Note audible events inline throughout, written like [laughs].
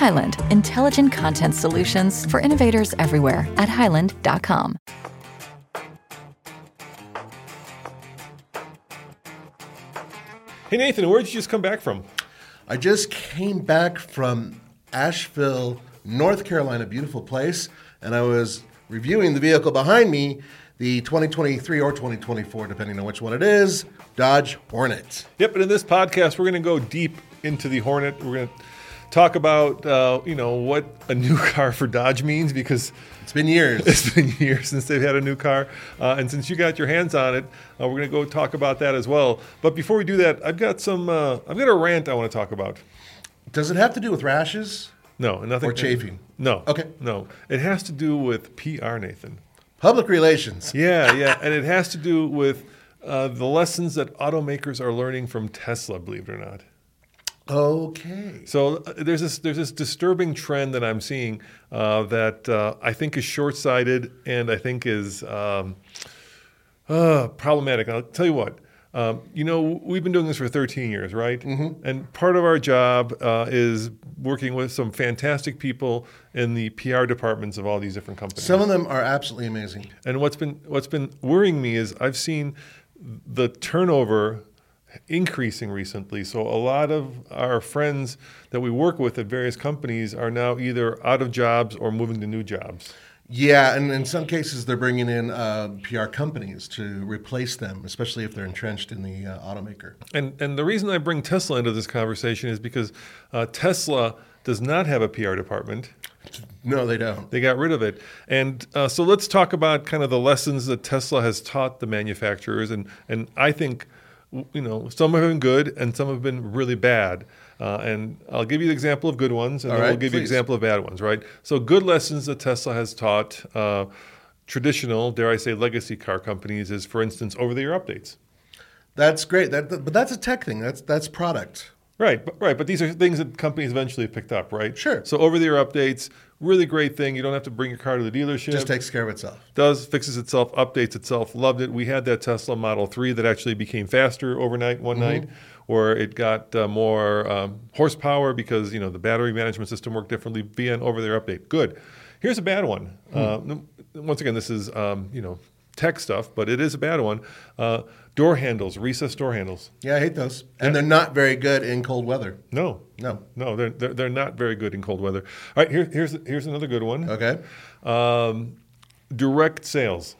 Highland, intelligent content solutions for innovators everywhere at highland.com. Hey Nathan, where did you just come back from? I just came back from Asheville, North Carolina, beautiful place, and I was reviewing the vehicle behind me, the 2023 or 2024, depending on which one it is, Dodge Hornet. Yep, and in this podcast, we're going to go deep into the Hornet. We're going to talk about uh, you know what a new [laughs] car for Dodge means because It's been years. it's been [laughs] years since they've had a new car, uh, and since you got your hands on it, uh, we're going to go talk about that as well. But before we do that, I've got some. Uh, I've got a rant I want to talk about. Does it have to do with rashes? No, nothing. Or chafing? No. Okay. No, it has to do with PR, Nathan. Public relations. [laughs] Yeah, yeah, and it has to do with uh, the lessons that automakers are learning from Tesla. Believe it or not. Okay. So uh, there's this there's this disturbing trend that I'm seeing uh, that uh, I think is short-sighted and I think is um, uh, problematic. I'll tell you what. Um, you know, we've been doing this for 13 years, right? Mm-hmm. And part of our job uh, is working with some fantastic people in the PR departments of all these different companies. Some of them are absolutely amazing. And what's been what's been worrying me is I've seen the turnover increasing recently. So a lot of our friends that we work with at various companies are now either out of jobs or moving to new jobs. Yeah, and in some cases they're bringing in uh, PR companies to replace them, especially if they're entrenched in the uh, automaker. And and the reason I bring Tesla into this conversation is because uh, Tesla does not have a PR department. No, they don't. They got rid of it. And uh, so let's talk about kind of the lessons that Tesla has taught the manufacturers. And, and I think, you know, some have been good and some have been really bad. Uh, and I'll give you the example of good ones, and All then we'll right, give you please. example of bad ones, right? So good lessons that Tesla has taught uh, traditional, dare I say, legacy car companies is, for instance, over-the-air updates. That's great. That, but that's a tech thing. That's that's product. Right, but, right. But these are things that companies eventually picked up, right? Sure. So over-the-air updates, really great thing. You don't have to bring your car to the dealership. Just takes care of itself. does fixes itself, updates itself. Loved it. We had that Tesla Model Three that actually became faster overnight one night, or it got uh, more um, horsepower because you know the battery management system worked differently via an over-the-air update. Good. Here's a bad one. Uh, once again, this is um, you know tech stuff, but it is a bad one. Uh, door handles, recessed door handles. Yeah, I hate those, and they're not very good in cold weather. No, No. no, they're, they're they're not very good in cold weather. All right, here, here's here's another good one. Okay. Um, direct sales.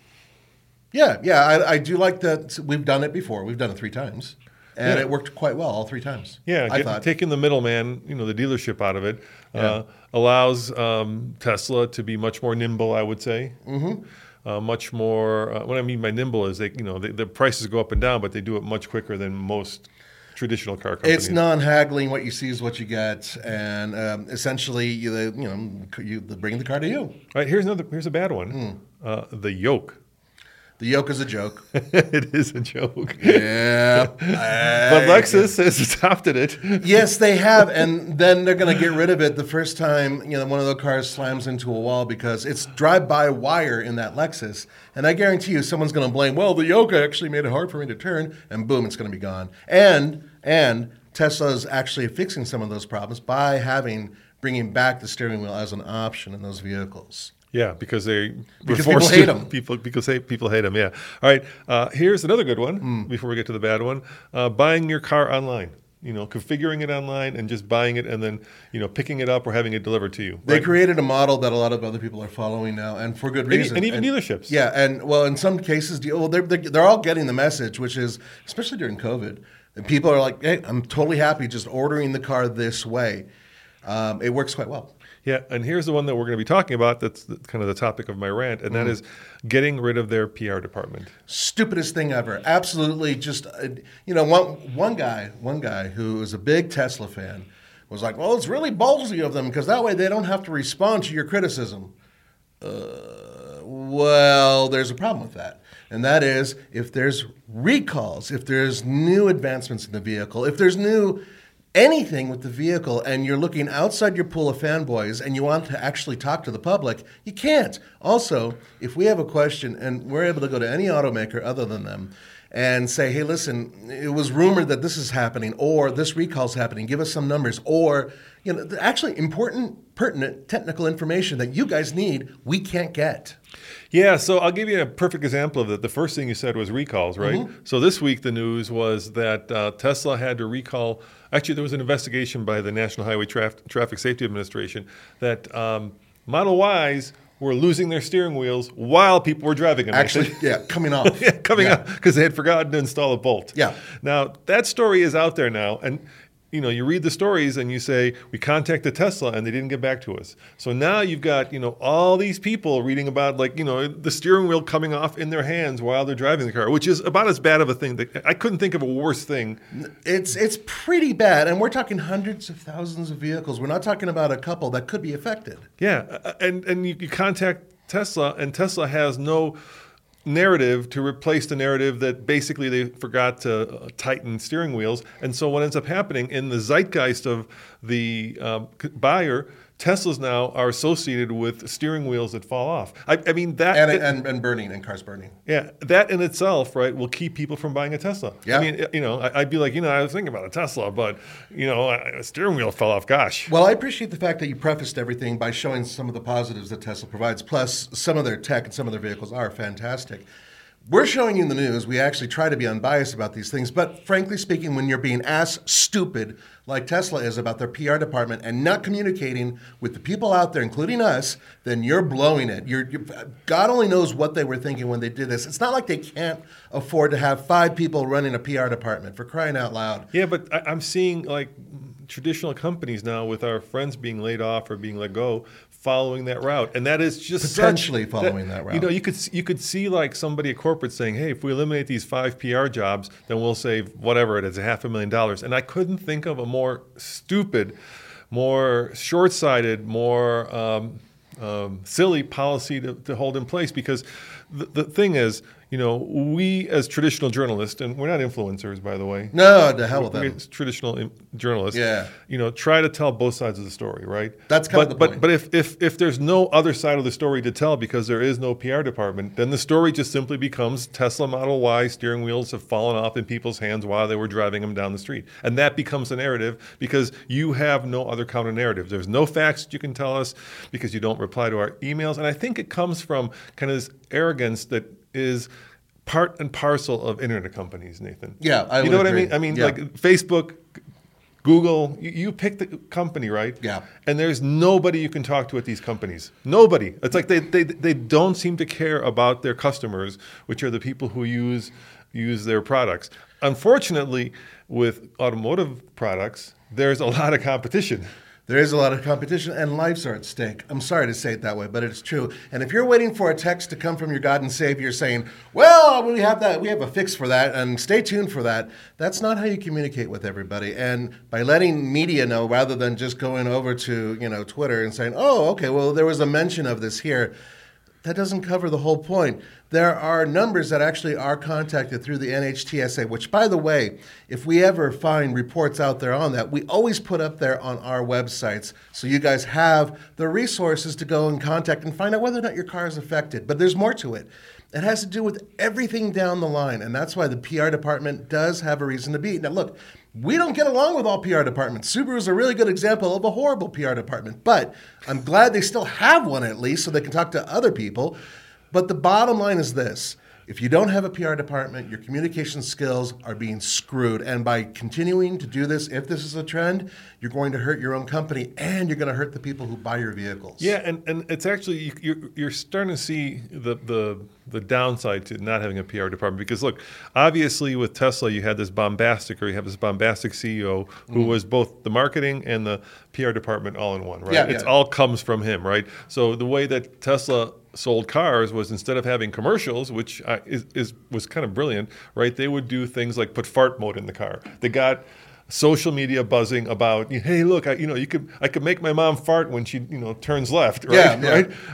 Yeah, yeah, I, I do like that. We've done it before. We've done it three times, and Yeah. it worked quite well all three times. Yeah, I get, thought. taking the middleman, you know, the dealership out of it, uh, allows um, Tesla to be much more nimble. I would say, mm-hmm. Uh, much more. Uh, what I mean by nimble is they, you know, they, the prices go up and down, but they do it much quicker than most traditional car companies. It's non-haggling. What you see is what you get, and um, essentially, you, you know, you they bring the car to you. All right, here's another. Here's a bad one. Hmm. Uh, the yoke. The yoke is a joke. [laughs] it is a joke. yeah, [laughs] But Lexus has adopted it. [laughs] yes, they have, and then they're going to get rid of it the first time you know one of the cars slams into a wall because it's drive-by wire in that Lexus, and I guarantee you, someone's going to blame. Well, the yoke actually made it hard for me to turn, and boom, it's going to be gone. And and Tesla's actually fixing some of those problems by having bringing back the steering wheel as an option in those vehicles. Yeah, because they Because people hate to- 'em. People because they, people hate them. Yeah. All right. Uh, here's another good one. Hmm. Before we get to the bad one, uh, buying your car online. you know, configuring it online and just buying it and then, you know, picking it up or having it delivered to you. They right? created a model that a lot of other people are following now, and for good And- reason. and even dealerships. Yeah, and well, in some cases, well, they're, they're they're all getting the message, which is especially during COVID, and people are like, "Hey, I'm totally happy just ordering the car this way." Um, it works quite well. Yeah, and here's the one that we're going to be talking about. That's the, kind of the topic of my rant, and that Mm-hmm. is getting rid of their PR department. stupidest thing ever. Absolutely, just uh, you know, one one guy, one guy who is a big Tesla fan was like, "Well, it's really ballsy of them because that way they don't have to respond to your criticism." Uh, well, there's a problem with that, and that is if there's recalls, if there's new advancements in the vehicle, if there's new anything with the vehicle and you're looking outside your pool of fanboys and you want to actually talk to the public, you can't. Also, if we have a question and we're able to go to any automaker other than them and say, hey, listen, it was rumored that this is happening or this recall's happening, give us some numbers or you know, the actually important, pertinent technical information that you guys need, we can't get. Yeah, so I'll give you a perfect example of that. The first thing you said was recalls, right? Mm-hmm. So this week the news was that uh, Tesla had to recall. Actually, there was an investigation by the National Highway Traf- Traffic Safety Administration that um, Model Ys were losing their steering wheels while people were driving them. Actually, [laughs] yeah, coming off. yeah, coming Yeah. up because they had forgotten to install a bolt. Yeah. Now that story is out there now, and you know you read the stories and you say we contacted Tesla and they didn't get back to us. So now you've got you know all these people reading about like you know the steering wheel coming off in their hands while they're driving the car, which is about as bad of a thing that I couldn't think of a worse thing. It's it's pretty bad, and we're talking hundreds of thousands of vehicles. We're not talking about a couple that could be affected. Yeah, and and you, you contact Tesla, and Tesla has no narrative to replace the narrative that basically they forgot to uh, tighten steering wheels. And so what ends up happening in the zeitgeist of the c- buyer, Teslas now are associated with steering wheels that fall off. I, I mean that. And, that- and, and burning, and cars burning. yeah, that in itself, right, will keep people from buying a Tesla. Yeah. I mean, you know, I- I'd be like, you know, I was thinking about a Tesla, but you know, a steering wheel fell off. Gosh. Well, I appreciate the fact that you prefaced everything by showing some of the positives that Tesla provides. Plus, some of their tech and some of their vehicles are fantastic. We're showing you in the news. We actually try to be unbiased about these things. But frankly speaking, when you're being as stupid like Tesla is about their PR department and not communicating with the people out there, including us, then you're blowing it. You're, you're, God only knows what they were thinking when they did this. It's not like they can't afford to have five people running a PR department for crying out loud. Yeah, but I, I'm seeing like traditional companies now with our friends being laid off or being let go, following that route, and that is just such- Potentially following that route. You know, you could you could see like somebody at corporate saying, "Hey, if we eliminate these five PR jobs, then we'll save whatever it is, a half a million dollars." And I couldn't think of a more stupid, more short-sighted, more um, um, silly policy to, to hold in place because the, the thing is, you know, we as traditional journalists, and we're not influencers, by the way. No, to hell with them. traditional journalists, Yeah. you know, try to tell both sides of the story, right? That's kind of but, the but, point. But if, if if there's no other side of the story to tell because there is no PR department, then the story just simply becomes Tesla Model Y steering wheels have fallen off in people's hands while they were driving them down the street, and that becomes a narrative because you have no other counter narrative. There's no facts that you can tell us because you don't reply to our emails, and I think it comes from kind of this arrogance that is part and parcel of internet companies, Nathan. Yeah, I you know what agree. I mean? I mean, Yeah. like Facebook, Google, you, you pick the company, right? Yeah. And there's nobody you can talk to at these companies. Nobody. It's like they, they, they don't seem to care about their customers, which are the people who use use their products. Unfortunately, with automotive products, there's a lot of competition. There is a lot of competition, and lives are at stake. I'm sorry to say it that way, but it's true. And if you're waiting for a text to come from your God and Savior saying, "Well, we have that, we have a fix for that, and stay tuned for that," that's not how you communicate with everybody. And by letting media know, rather than just going over to you know Twitter and saying, "Oh, okay, well there was a mention of this here," that doesn't cover the whole point. There are numbers that actually are contacted through the NHTSA, which, by the way, if we ever find reports out there on that, we always put up there on our websites. So you guys have the resources to go and contact and find out whether or not your car is affected. But there's more to it. It has to do with everything down the line. And that's why the PR department does have a reason to be. Now, look, we don't get along with all PR departments. Subaru is a really good example of a horrible PR department, but I'm glad they still have one at least so they can talk to other people. But the bottom line is this If you don't have a PR department, your communication skills are being screwed. And by continuing to do this, if this is a trend, you're going to hurt your own company and you're going to hurt the people who buy your vehicles. Yeah, and, and it's actually you're, you're starting to see the, the the downside to not having a PR department because look, obviously with Tesla you had this bombastic or you have this bombastic CEO who mm. was both the marketing and the PR department all in one, right? Yeah, it's yeah. all comes from him, right? So the way that Tesla sold cars was instead of having commercials, which uh, is, is was kind of brilliant, right? They would do things like put fart mode in the car. They got social media buzzing about, hey, look, I, you know, you could, I could make my mom fart when she, you know, turns left, right? Yeah, yeah.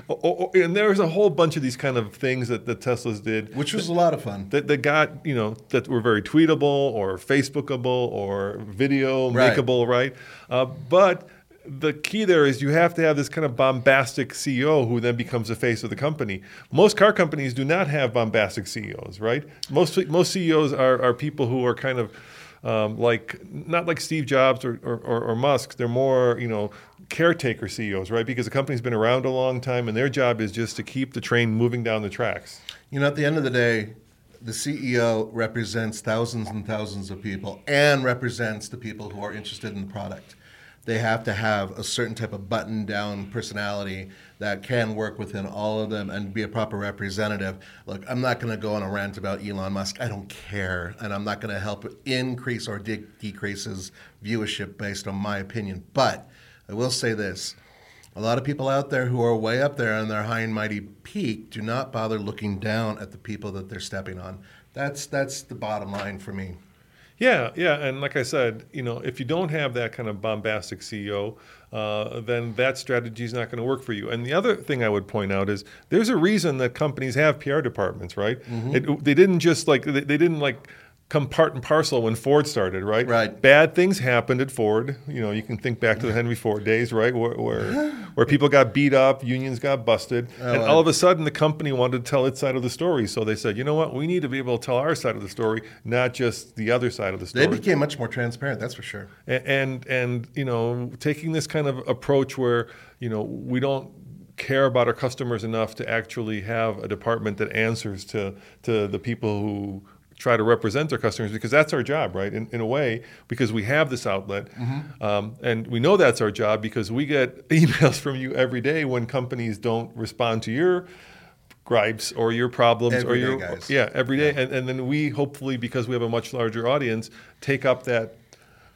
right. and there was a whole bunch of these kind of things that the Teslas did, which was a lot of fun. That, that got, you know, that were very tweetable or Facebookable or video right. makeable, right? Uh, but the key there is you have to have this kind of bombastic CEO who then becomes the face of the company. Most car companies do not have bombastic CEOs, right? Most most CEOs are, are people who are kind of um, like not like Steve Jobs or, or, or, Musk. They're more you know caretaker CEOs, right? Because the company's been around a long time, and their job is just to keep the train moving down the tracks. You know, at the end of the day, the CEO represents thousands and thousands of people, and represents the people who are interested in the product they have to have a certain type of button down personality that can work within all of them and be a proper representative. Look, I'm not going to go on a rant about Elon Musk. I don't care. And I'm not going to help increase or de- decrease his viewership based on my opinion. But I will say this. A lot of people out there who are way up there on their high and mighty peak do not bother looking down at the people that they're stepping on. That's that's the bottom line for me. Yeah, yeah, and like I said, you know, if you don't have that kind of bombastic CEO, uh, then that strategy is not going to work for you. And the other thing I would point out is there's a reason that companies have PR departments, right? Mm-hmm. It, they didn't just like they, they didn't like come part and parcel when Ford started, right? Right. Bad things happened at Ford. You know, you can think back to the Henry Ford days, right, where where, where people got beat up, unions got busted, oh, and all of a sudden the company wanted to tell its side of the story. So they said, you know what, we need to be able to tell our side of the story, not just the other side of the story. They became much more transparent, that's for sure. And and, and you know, taking this kind of approach where you know we don't care about our customers enough to actually have a department that answers to to the people who try to represent their customers because that's our job, right? In, in a way, because we have this outlet. Mm-hmm. Um, and we know that's our job because we get [laughs] emails from you every day when companies don't respond to your gripes or your problems every or your day, yeah every day yeah. And, and then we hopefully because we have a much larger audience take up that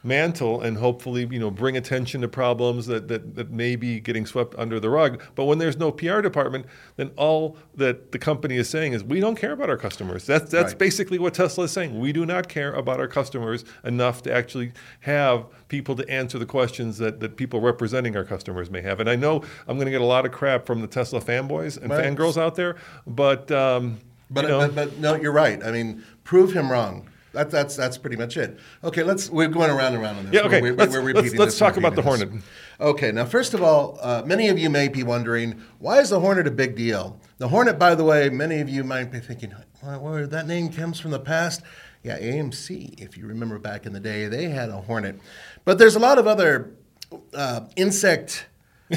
mantle and hopefully you know bring attention to problems that, that, that may be getting swept under the rug. But when there's no pr department then all that the company is saying is we don't care about our customers. That's that's right. basically what tesla is saying. We do not care about our customers enough to actually have people to answer the questions that, that people representing our customers may have. And i know i'm going to get a lot of crap from the tesla fanboys and right. fangirls out there but um, but, you know, but, but no you're right. I mean prove him wrong that, that's that's pretty much it. Okay, let's we're going around and around on this. Yeah, okay. We're, let's, we're let's, let's talk about the Hornet. This. Okay, now first of all, uh, many of you may be wondering why is the Hornet a big deal? The Hornet, by the way, many of you might be thinking, well, well, that name comes from the past. Yeah, AMC, if you remember back in the day, they had a Hornet, but there's a lot of other uh, insect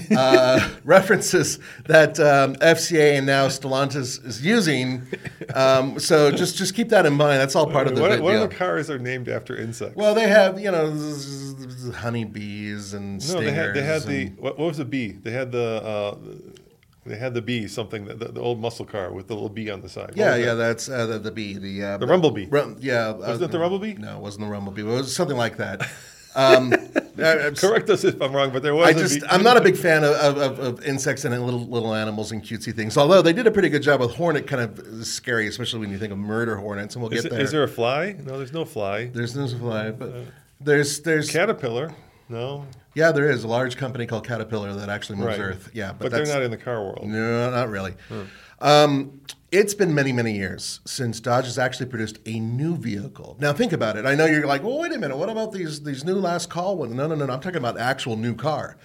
[laughs] uh, references that um, FCA and now Stellantis is using. Um, so just just keep that in mind. That's all part of the what, deal. What other cars are named after insects? Well, they have you know honeybees and no, they had they had the what, what, was the bee? They had the. Uh, they had the bee, something the, the, old muscle car with the little bee on the side. What yeah, yeah, that? that's uh, the, the bee, the uh, the rumblebee. Rum, yeah, wasn't it the rumble bee? No, it wasn't the rumble bee. It was something like that. [laughs] Um, [laughs] Correct us if I'm wrong, but there was. I just I'm not a big fan of, of, of, insects and little little animals and cutesy things. Although they did a pretty good job with hornet, kind of scary, especially when you think of murder hornets. And we'll is get it, there. Is there a fly? No, there's no fly. There's no fly, but uh, there's there's caterpillar. No. Yeah, there is a large company called Caterpillar that actually moves right. Earth. Yeah, but, but they're not in the car world. No, not really. Hmm. Um, it's been many, many years since Dodge has actually produced a new vehicle. Now, think about it. I know you're like, well, wait a minute. What about these these new last call ones? No, no, no, no. I'm talking about actual new car.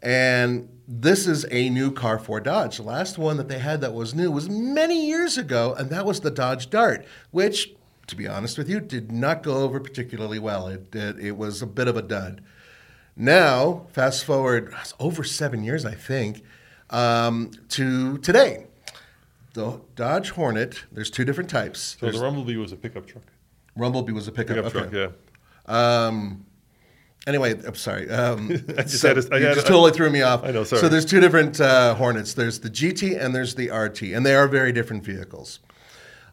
And this is a new car for Dodge. The last one that they had that was new was many years ago, and that was the Dodge Dart, which, to be honest with you, did not go over particularly well. It, it, it was a bit of a dud. Now, fast forward over seven years, I think, um, to today. The Dodge Hornet. There's two different types. So There's, the Rumblebee was a pickup truck. Rumblebee was a pickup. Pickup okay. truck, yeah. Um, anyway, I'm sorry. Um, [laughs] I just so had to- I you had just to- totally threw me off. I know, sorry. So there's two different uh, Hornets. There's the GT and there's the RT, and they are very different vehicles.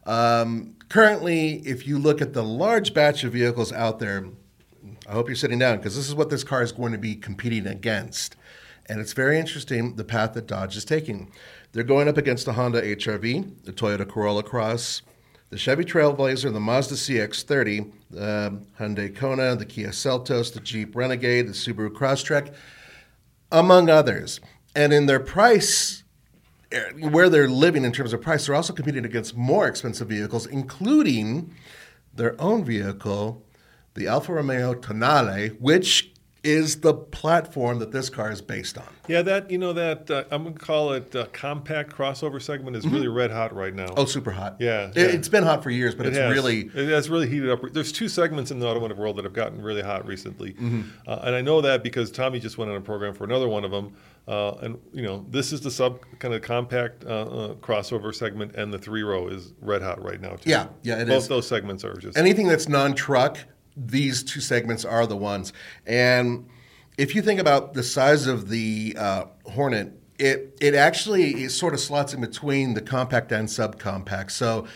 Um, currently, if you look at the large batch of vehicles out there, I hope you're sitting down because this is what this car is going to be competing against. And it's very interesting the path that Dodge is taking. They're going up against the Honda HRV, the Toyota Corolla Cross, the Chevy Trailblazer, the Mazda CX-30, the Hyundai Kona, the Kia Seltos, the Jeep Renegade, the Subaru Crosstrek, among others. And in their price, eh, where they're living in terms of price, they're also competing against more expensive vehicles, including their own vehicle, the Alfa Romeo Tonale, which is the platform that this car is based on. Yeah, that you know that uh, I'm gonna call it uh, compact crossover segment is really red hot right now. Oh, super hot. Yeah, It, yeah. It's been hot for years, but It it's has. really. it has really heated up. There's two segments in the automotive world that have gotten really hot recently, Mm-hmm. uh, and I know that because Tommy just went on a program for another one of them. Uh, and you know, this is the sub kind of compact uh, uh, crossover segment, and the three row is red hot right now too. Yeah, yeah, it Both is. those segments are just anything that's non-truck, these two segments are the ones. And if you think about the size of the uh, Hornet, it it actually it sort of slots in between the compact and subcompact. So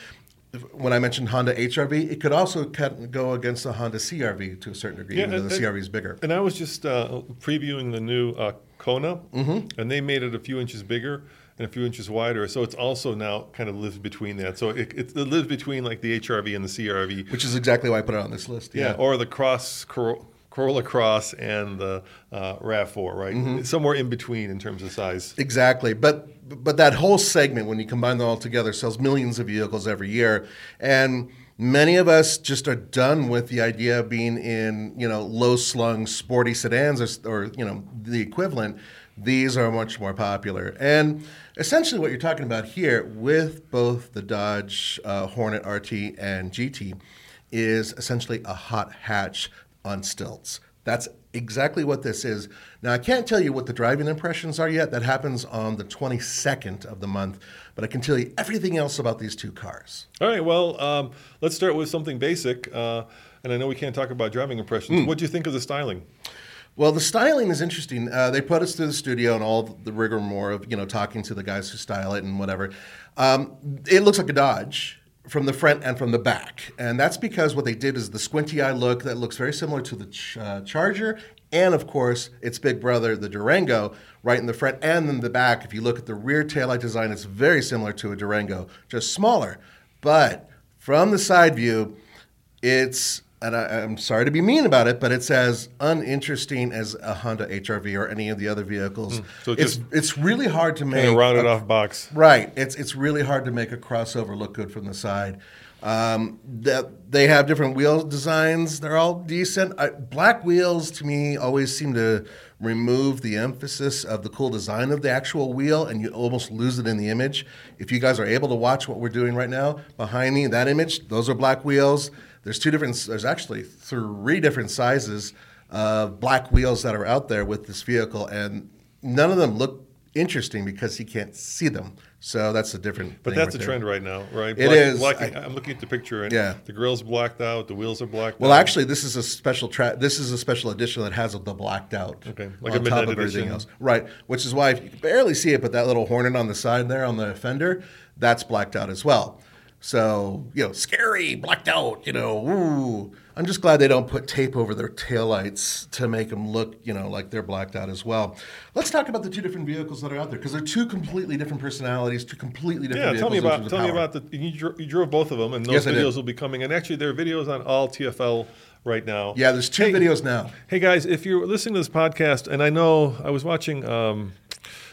when I mentioned Honda HRV, it could also go against the Honda CRV to a certain degree, Yeah, even though and- the CRV is bigger. And I was just uh, previewing the new uh, Kona, Mm-hmm. and they made it a few inches bigger and a few inches wider. So it's also now kind of lives between that. So it, it, it lives between like the HRV and the CRV. Which is exactly why I put it on this list. yeah, or the Cross Cor- Corolla Cross and the uh, Rav4, right? Mm-hmm. Somewhere in between in terms of size. Exactly, but but that whole segment, when you combine them all together, sells millions of vehicles every year, and many of us just are done with the idea of being in you know low slung sporty sedans or, or you know the equivalent. These are much more popular, and essentially what you're talking about here with both the Dodge uh, Hornet RT and GT is essentially a hot hatch on stilts. That's exactly what this is. Now, I can't tell you what the driving impressions are yet. That happens on the 22nd of the month, but I can tell you everything else about these two cars. All right, well, um, let's start with something basic. Uh, and I know we can't talk about driving impressions. Hmm. What do you think of the styling? Well, the styling is interesting. Uh, they put us through the studio and all the rigmarole of you know talking to the guys who style it and whatever. Um, it looks like a Dodge from the front and from the back, and that's because what they did is the squinty eye look that looks very similar to the ch- uh, Charger, and of course its big brother, the Durango, right in the front and in the back. If you look at the rear taillight design, it's very similar to a Durango, just smaller. But from the side view, it's and I, I'm sorry to be mean about it, but it's as uninteresting as a Honda HRV or any of the other vehicles. Hmm. So it's it's really hard to make Kind of rounded a- off box. Right. It's it's really hard to make a crossover look good from the side. Um, that they have different wheel designs. They're all decent. I, black wheels to me always seem to remove the emphasis of the cool design of the actual wheel, and you almost lose it in the image. If you guys are able to watch what we're doing right now behind me, that image, those are black wheels. There's two different. There's actually three different sizes of black wheels that are out there with this vehicle, and none of them look interesting because you can't see them. So that's a different. But that's right a trend right now, right? It is. Blacking, I- I'm looking at the picture, and Yeah. the grill's blacked out, the wheels are blacked out. Well, out. actually, this is a special track. This is a special edition that has the blacked out. Okay, like a on top of everything edition. else, right? Which is why if you can barely see it, but that little hornet on the side there on the fender, that's blacked out as well. So you know, scary, blacked out. You know, ooh. I'm just glad they don't put tape over their taillights to make them look, you know, like they're blacked out as well. Let's talk about the two different vehicles that are out there because they're two completely different personalities, two completely different Yeah, vehicles. tell me about tell me about the you, dro- you drove both of them, and those Yes, videos will be coming. And actually, there are videos on all TFL right now. Yeah, there's two Hey, videos now. Hey guys, if you're listening to this podcast, and I know I was watching um,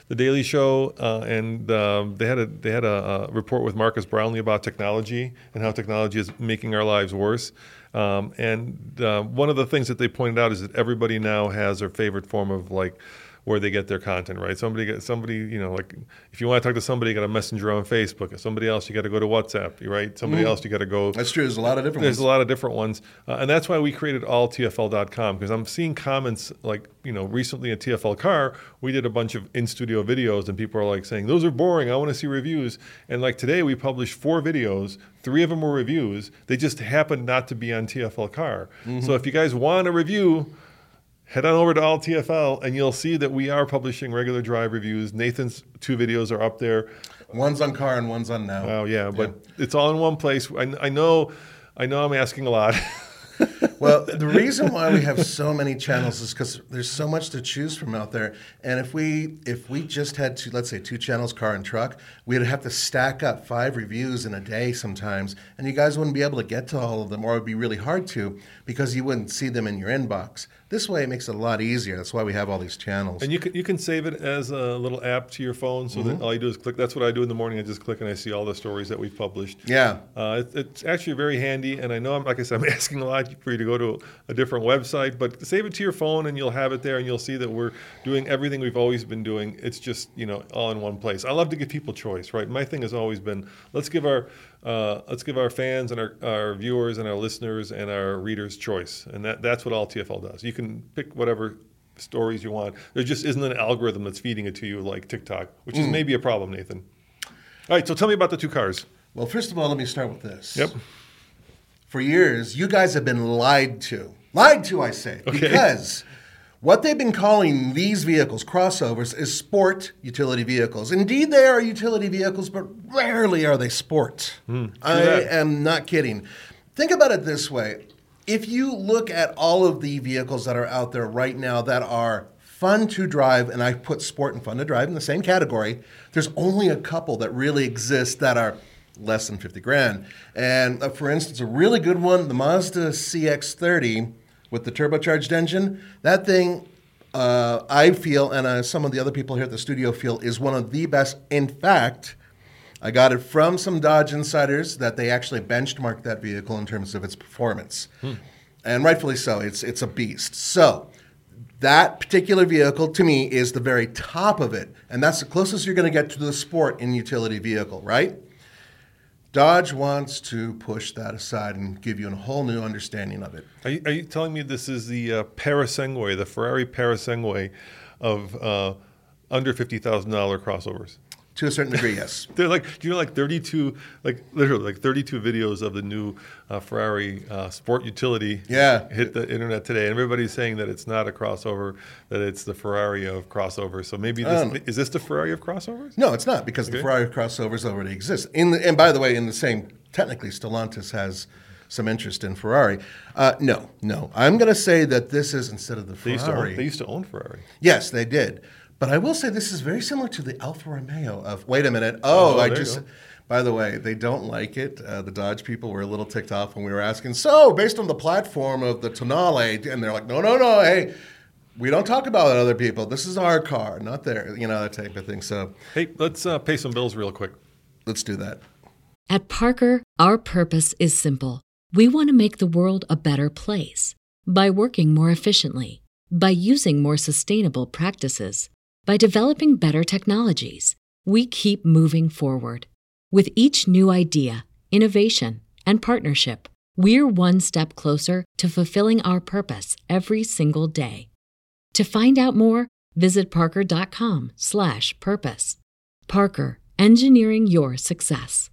the Daily Show, uh, and um, they had a they had a, a report with Marques Brownlee about technology and how technology is making our lives worse. Um, and uh, one of the things that they pointed out is that everybody now has their favorite form of like where they get their content, right? Somebody get somebody, you know, like if you want to talk to somebody, you got a messenger on Facebook. Somebody else, you got to go to WhatsApp, right? Somebody else, you got to go. That's true. There's a lot of different There's ones. a lot of different ones, uh, and that's why we created alltfl.com because I'm seeing comments like you know recently at TFL Car we did a bunch of in studio videos and people are like saying those are boring. I want to see reviews. And like today we published four videos. Three of them were reviews. They just happened not to be on TFL Car. So if you guys want a review. Head on over to All TFL and you'll see that we are publishing regular drive reviews. Nathan's two videos are up there. One's on car and one's on now. Oh yeah, but it's all in one place. I, I know, I know, I'm asking a lot. [laughs] Well, the reason why we have so many channels is because there's so much to choose from out there. And if we if we just had to let's say two channels, car and truck, we'd have to stack up five reviews in a day sometimes, and you guys wouldn't be able to get to all of them, or it'd be really hard to because you wouldn't see them in your inbox. This way, it makes it a lot easier. That's why we have all these channels. and you can you can save it as a little app to your phone, so that all you do is click. That's what I do in the morning. I just click and I see all the stories that we've published. yeah. Uh, it, it's actually very handy, and I know I'm like I said, I'm [laughs] asking a lot for you to go to a different website, but save it to your phone, and you'll have it there, and you'll see that we're doing everything we've always been doing. It's just you know all in one place. I love to give people choice, right? My thing has always been let's give our uh, let's give our fans and our, our viewers and our listeners and our readers choice, and that that's what all TFL does. You can pick whatever stories you want. There just isn't an algorithm that's feeding it to you like TikTok, which is maybe a problem, Nathan. All right, so tell me about the two cars. Well, first of all, let me start with this. Yep. For years, you guys have been lied to. Lied to, I say. Okay. Because what they've been calling these vehicles, crossovers, is sport utility vehicles. Indeed, they are utility vehicles, but rarely are they sport. I Hmm, that. am not kidding. Think about it this way. If you look at all of the vehicles that are out there right now that are fun to drive, and I put sport and fun to drive in the same category, there's only a couple that really exist that are less than 50 grand. And uh, for instance, a really good one, the Mazda CX30 with the turbocharged engine, that thing, uh, I feel, and uh, some of the other people here at the studio feel, is one of the best. In fact, I got it from some Dodge insiders that they actually benchmarked that vehicle in terms of its performance. And rightfully so, it's, it's a beast. So, that particular vehicle to me is the very top of it. And that's the closest you're going to get to the sport in utility vehicle, right? Dodge wants to push that aside and give you a whole new understanding of it. Are you, are you telling me this is the uh, the Ferrari Purosangue of uh, under fifty thousand dollar crossovers? To a certain degree, yes. [laughs] They're like, do you know, like thirty-two, like literally, like thirty-two videos of the new uh, Ferrari uh, Sport Utility. Yeah. hit the internet today, and everybody's saying that it's not a crossover, that it's the Ferrari of crossovers. So maybe this, Um, is this the Ferrari of crossovers? No, it's not because the Okay. Ferrari crossovers already exist. In the, and by the way, in the same, technically, Stellantis has some interest in Ferrari. Uh, no, no. I'm going to say that this is instead of the They used Ferrari. own, they used to own Ferrari. Yes, they did. But I will say this is very similar to the Alfa Romeo of, wait a minute, oh, Oh, I just, by the way, they don't like it. Uh, the Dodge people were a little ticked off when we were asking, so based on the platform of the Tonale, and they're like, no, no, no, hey, we don't talk about other people. This is our car, not their, you know, that type of thing. So Hey, let's uh, pay some bills real quick. let's do that. At Parker, our purpose is simple. We want to make the world a better place by working more efficiently, by using more sustainable practices, by developing better technologies. We keep moving forward. With each new idea, innovation, and partnership, we're one step closer to fulfilling our purpose every single day. To find out more, visit parker.com/purpose. Parker, engineering your success.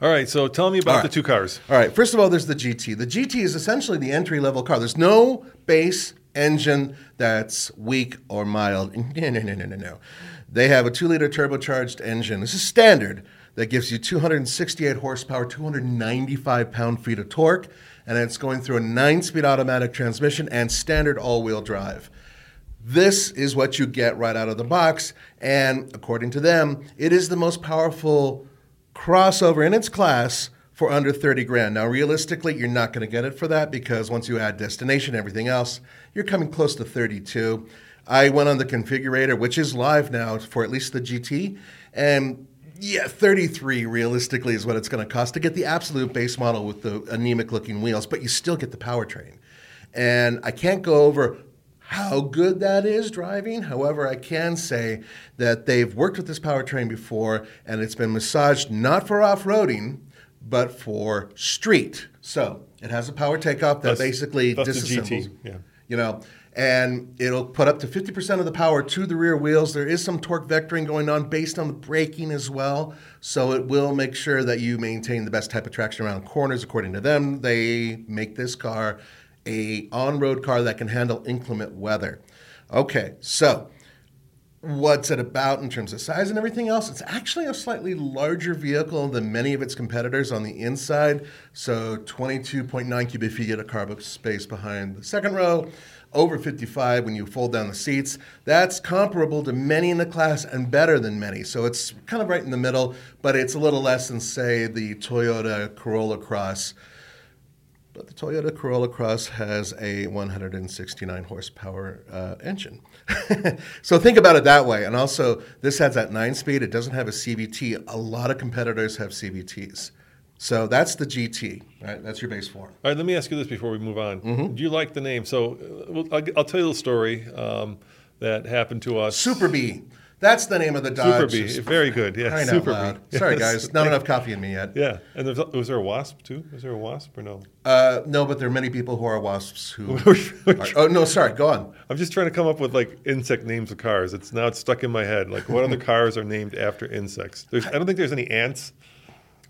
All right, so tell me about All the two cars. All right. First of all, there's the GT. The GT is essentially the entry level car. There's no base engine that's weak or mild. [laughs] No, no, no, no, no, no. They have a two liter turbocharged engine. This is standard that gives you 268 horsepower, 295 pound feet of torque, and it's going through a nine speed automatic transmission and standard all wheel drive. This is what you get right out of the box, and according to them, it is the most powerful crossover in its class for under 30 grand. Now, realistically, you're not going to get it for that because once you add destination, everything else, you're coming close to 32. I went on the configurator, which is live now for at least the GT, and yeah, 33 realistically is what it's going to cost to get the absolute base model with the anemic looking wheels, but you still get the powertrain. And I can't go over how good that is driving. However, I can say that they've worked with this powertrain before and it's been massaged not for off roading, but for street. So it has a power takeoff that That's- basically disassembles. GT, yeah. You know, and it'll put up to 50% of the power to the rear wheels. There is some torque vectoring going on based on the braking as well. So it will make sure that you maintain the best type of traction around corners. According to them, they make this car a on-road car that can handle inclement weather. Okay, so what's it about in terms of size and everything else? It's actually a slightly larger vehicle than many of its competitors on the inside. So 22.9 cubic feet of cargo space behind the second row, over 55 when you fold down the seats. That's comparable to many in the class and better than many. So it's kind of right in the middle, but it's a little less than, say, the Toyota Corolla Cross. But the Toyota Corolla Cross has a 169 horsepower uh, engine. [laughs] so think about it that way. And also, this has that nine speed. It doesn't have a CVT. A lot of competitors have CVTs. So that's the GT, right? That's your base form. All right, let me ask you this before we move on. Mm-hmm. Do you like the name? So uh, I'll, I'll tell you a story um, that happened to us. Super B. That's the name of the Dodge. Super B. Just Very good. Yeah, Super loud. B. Sorry, guys. Not enough coffee in me yet. Yeah, and there's, was there a wasp too? Was there a wasp or no? Uh, no, but there are many people who are wasps who. [laughs] are, oh no, sorry. Go on. I'm just trying to come up with like insect names of cars. It's now it's stuck in my head. Like what other [laughs] cars are named after insects? There's I don't think there's any ants.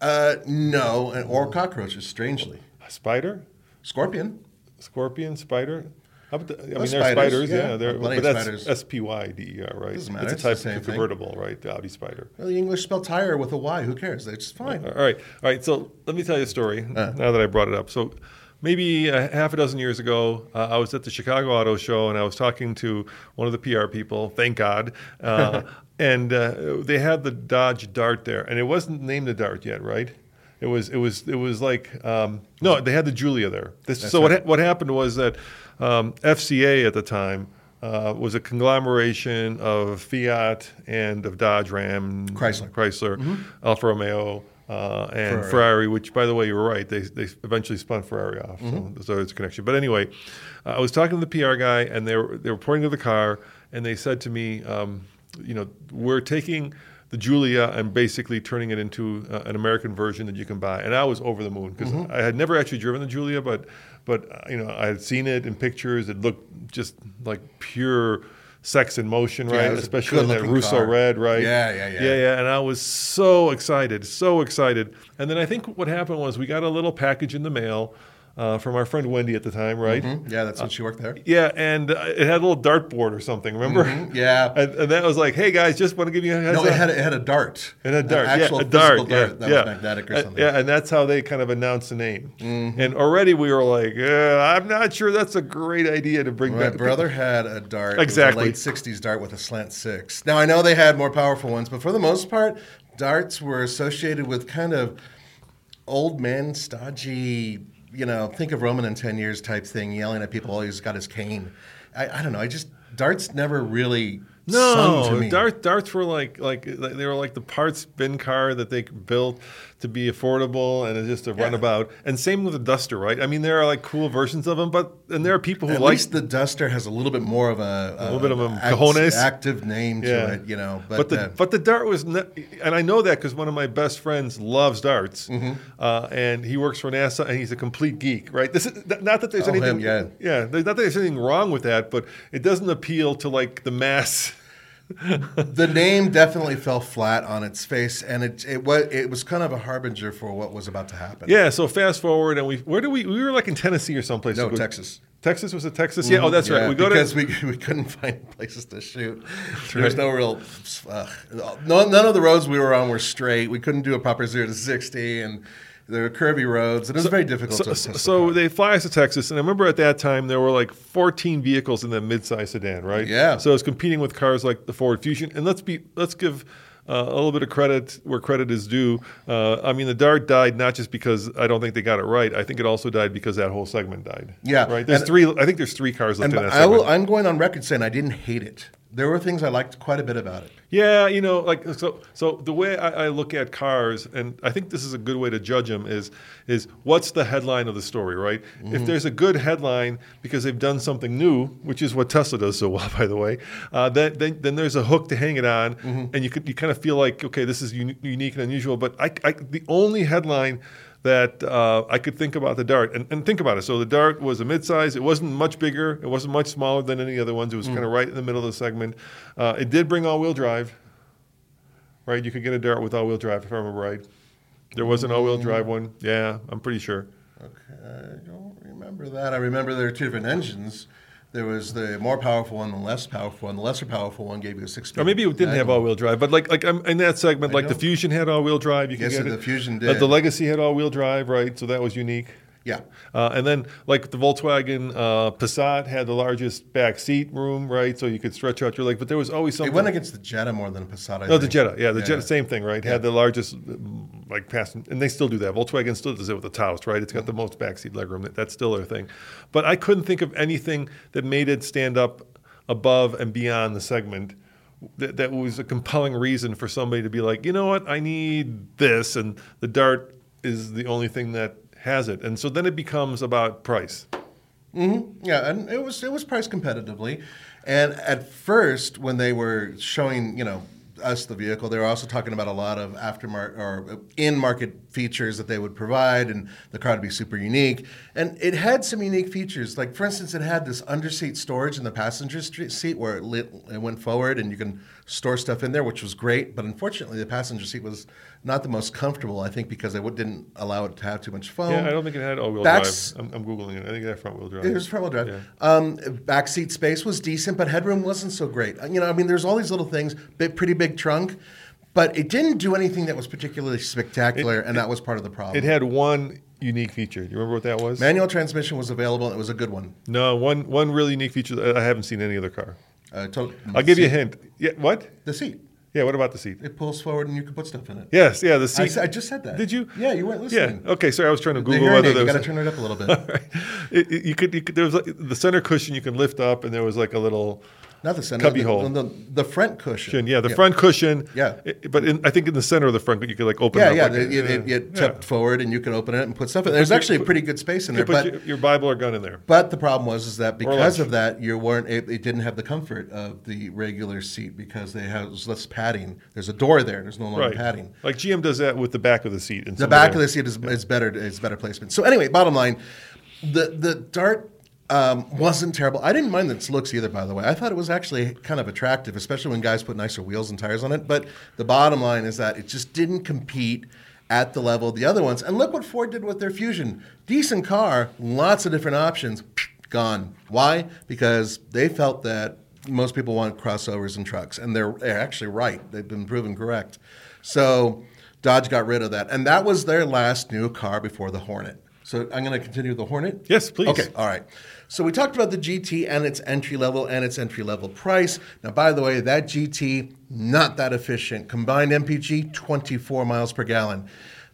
Uh, no, and or cockroaches. Strangely, A spider, scorpion. scorpion, spider. How about the, I mean, Those there's spiders, spiders. yeah. Yeah, they're, Plenty but that's spiders. S P Y D E R, right? Doesn't matter, It's a it's the type same of thing. convertible, right? The Audi Spider. Well, the English spell tire with a Y. Who cares? It's fine. All right, all right. So let me tell you a story. Uh. Now that I brought it up, so maybe a half a dozen years ago, uh, I was at the Chicago Auto Show and I was talking to one of the PR people. Thank God. Uh, [laughs] and uh, they had the Dodge Dart there, and it wasn't named the Dart yet, right? It was. It was. It was like um, no. They had the Giulia there. This, so what? right. ha- What happened was that um, FCA at the time. Uh, was a conglomeration of Fiat and of Dodge Ram, Chrysler. Chrysler, Alfa Romeo, uh, and Ferrari. Ferrari. Which, by the way, you were right. They, they eventually spun Ferrari off, so, so there's a connection. But anyway, uh, I was talking to the PR guy, and they were they were pointing to the car, and they said to me, um, you know, we're taking the Giulia and basically turning it into uh, an American version that you can buy. And I was over the moon because I had never actually driven the Giulia, but but uh, you know I had seen it in pictures. It looked just like pure sex in motion, right? a Especially in that Rosso Corsa. red, right? Yeah, yeah, yeah. Yeah, yeah. And I was so excited, so excited. And then I think what happened was we got a little package in the mail uh, from our friend Wendy at the time, right? Yeah, that's when she worked there. Yeah, and uh, it had a little dartboard or something. Remember? Mhm, yeah. [laughs] And, and that was like, hey guys, just want to give you a heads No, up. it had, it had a dart. And a dart, An yeah, actual a dart, physical yeah, that yeah. was magnetic or Uh, something. yeah, and that's how they kind of announced the name. And already we were like, uh, I'm not sure that's a great idea to bring My back. brother had a dart. Exactly. It a late 60s dart with a slant six. Now, I know they had more powerful ones, but for the most part, darts were associated with kind of old man, stodgy, you know, think of Roman in 10 years type thing, yelling at people while he's got his cane. I, I don't know. I just, darts never really sung to No, me. dart, darts were like like they were like the parts bin car that they built to be affordable and it's just a runabout. And same with the Duster, right? I mean, there are like cool versions of them, but and there are people who At like least the Duster has a little bit more of a, a little bit of a act- cojones. active name to Yeah. it, you know. But, But, the uh, but the dart was, and I know that because one of my best friends loves darts, Mm-hmm. uh, and he works for NASA, and he's a complete geek, right? This is not that there's Oh, anything, him, yeah. yeah, there's not that there's anything wrong with that, but it doesn't appeal to like the mass. The name definitely fell flat on its face, and it it was it was kind of a harbinger for what was about to happen. Yeah. So fast forward, and we where do we we were like in Tennessee or someplace. No, Texas. Texas was it Texas? Yeah. Oh, that's right. We go because to we, [laughs] we couldn't find places to shoot. There's no real. Uh, no, none of the roads we were on were straight. We couldn't do a proper zero to sixty, and there were curvy roads, and it was very difficult So, to. so, so they fly us to Texas, and I remember at that time there were like 14 vehicles in the midsize sedan, right? Yeah. So it's competing with cars like the Ford Fusion, and let's be let's give uh, a little bit of credit where credit is due. Uh, I mean, the Dart died not just because I don't think they got it right. I think it also died because that whole segment died. Yeah, Right. There's and- three. I think there's three cars left And in that I will, segment. I'm going on record saying I didn't hate it. There were things I liked quite a bit about it. Yeah, you know, like so. So the way I, I, look at cars, and I think this is a good way to judge them, is is what's the headline of the story, right? Mm-hmm. If there's a good headline because they've done something new, which is what Tesla does so well, [laughs] by the way, uh, then, then, then there's a hook to hang it on, mm-hmm. and you could you kind of feel like okay, this is uni- unique and unusual. But I, I, the only headline that uh, I could think about the Dart. And, and, think about it. So the Dart was a midsize. It wasn't much bigger. It wasn't much smaller than any other ones. It was mm. kind of right in the middle of the segment. Uh, it did bring all-wheel drive. Right, you could get a Dart with all-wheel drive if I remember right. There was an all-wheel drive one. Yeah, I'm pretty sure. Okay, I don't remember that. I remember there are two different engines. There was the more powerful one, the less powerful one. The lesser powerful one gave you a six. Or maybe it didn't have all-wheel drive, but like like um, in that segment, I like the Fusion had all-wheel drive. You yes, get the it. Fusion did. But the Legacy had all-wheel drive, right? So that was unique. Yeah. Uh, and then, like the Volkswagen uh, Passat had the largest back seat room, right? So you could stretch out your leg. But there was always something. It went against the Jetta more than the Passat. I no, think. the Jetta. Yeah, the Yeah. Jetta, same thing, right? Yeah. Had the largest, like, passenger, and they still do that. Volkswagen still does it with the Taos, right? It's got the most back seat legroom. That, that's still their thing. But I couldn't think of anything that made it stand up above and beyond the segment. That, that was a compelling reason for somebody to be like, you know what, I need this, and the Dart is the only thing that has it. And so then it becomes about price. Mm-hmm. Yeah, and it was it was priced competitively. And at first, when they were showing, you know, us the vehicle, they were also talking about a lot of aftermarket or in-market features that they would provide, and the car would be super unique. And it had some unique features, like for instance, it had this underseat storage in the passenger seat where it, lit, it went forward, and you can store stuff in there, which was great. But unfortunately, the passenger seat was not the most comfortable. I think because they would, didn't allow it to have too much foam. Yeah, I don't think it had all-wheel drive. I'm, I'm googling it. I think it had front-wheel drive. It was front wheel drive. Yeah. Um, back seat space was decent, but headroom wasn't so great. You know, I mean, there's all these little things. Big, pretty big trunk, but it didn't do anything that was particularly spectacular, and that was part of the problem. It had one unique feature. Do you remember what that was? Manual transmission was available, and it was a good one. No, one one really unique feature that I haven't seen any other car. Uh, to- I'll give you a hint. Yeah, what? The seat. Yeah, what about the seat? It pulls forward, and you can put stuff in it. Yes, yeah, the I, seat. s- I just said that. Did you? Yeah, you weren't listening. Yeah. Okay, sorry, I was trying to The Google whether aid, there you got to turn it up a little bit. [laughs] It- it- you could, you could. There was like the center cushion you can lift up, and there was like a little Not the center. Cubby the, hole. The, the front cushion. Yeah, the front cushion. Yeah. It- but in, I think in the center of the front, but you could like open. Yeah, it up yeah. like a- it, it, it yeah. tipped forward, and you can open it and put stuff in. There's actually put- pretty good space in there, could put but your, your Bible or gun in there. But the problem was is that because of that, you weren't. It, it didn't have the comfort of the regular seat because they have less padding. There's a door there. There's no longer Right. padding. Like GM does that with the back of the seat. The back of the seat is, is better. Is better placement. So anyway, bottom line, the the Dart. Um, wasn't terrible. I didn't mind its looks either, by the way. I thought it was actually kind of attractive, especially when guys put nicer wheels and tires on it. But the bottom line is that it just didn't compete at the level of the other ones. And look what Ford did with their Fusion. Decent car, lots of different options, [sniffs] gone. Why? Because they felt that most people want crossovers and trucks, and they're, they're actually right. They've been proven correct. So Dodge got rid of that, and that was their last new car before the Hornet. So I'm going to continue with the Hornet. Yes, please. Okay, all right. So we talked about the GT and its entry level and its entry level price. Now, by the way, that GT not that efficient. Combined MPG 24 miles per gallon.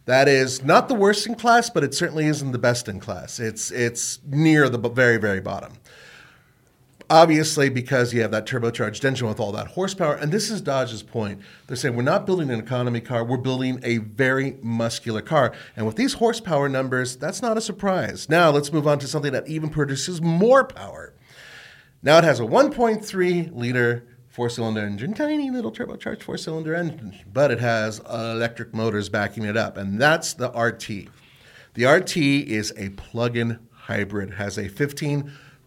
That is not the worst in class, but it certainly isn't the best in class. It's it's near the very very bottom. Obviously, because you have that turbocharged engine with all that horsepower, and this is Dodge's point. They're saying we're not building an economy car, we're building a very muscular car. And with these horsepower numbers, that's not a surprise. Now, let's move on to something that even produces more power. Now, it has a 1.3 liter four cylinder engine, tiny little turbocharged four cylinder engine, but it has electric motors backing it up, and that's the RT. The RT is a plug in hybrid, has a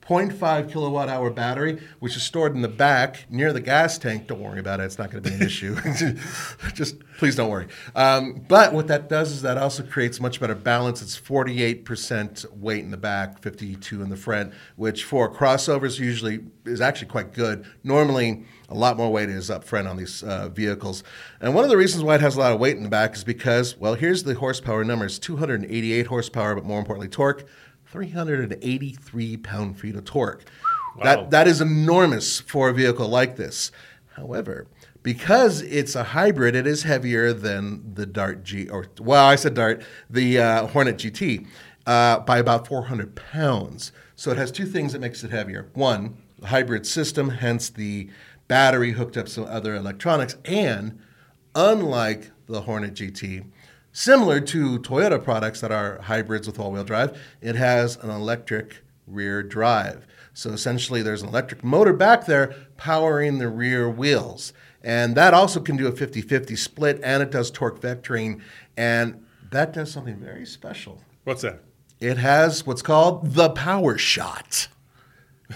15.5 kilowatt hour battery, which is stored in the back near the gas tank. Don't worry about it, it's not going to be an issue. [laughs] Just please don't worry. Um, but what that does is that also creates much better balance. It's 48% weight in the back, 52 in the front, which for crossovers usually is actually quite good. Normally, a lot more weight is up front on these uh, vehicles. And one of the reasons why it has a lot of weight in the back is because, well, here's the horsepower numbers 288 horsepower, but more importantly, torque 383 pound feet of torque. That, that is enormous for a vehicle like this. However, because it's a hybrid, it is heavier than the Dart G, or well, I said Dart, the uh, Hornet GT, uh, by about 400 pounds. So it has two things that makes it heavier. One, the hybrid system, hence the battery hooked up some other electronics, and unlike the Hornet GT, similar to Toyota products that are hybrids with all-wheel drive, it has an electric rear drive. So essentially, there's an electric motor back there powering the rear wheels. And that also can do a 50 50 split, and it does torque vectoring. And that does something very special. What's that? It has what's called the power shot.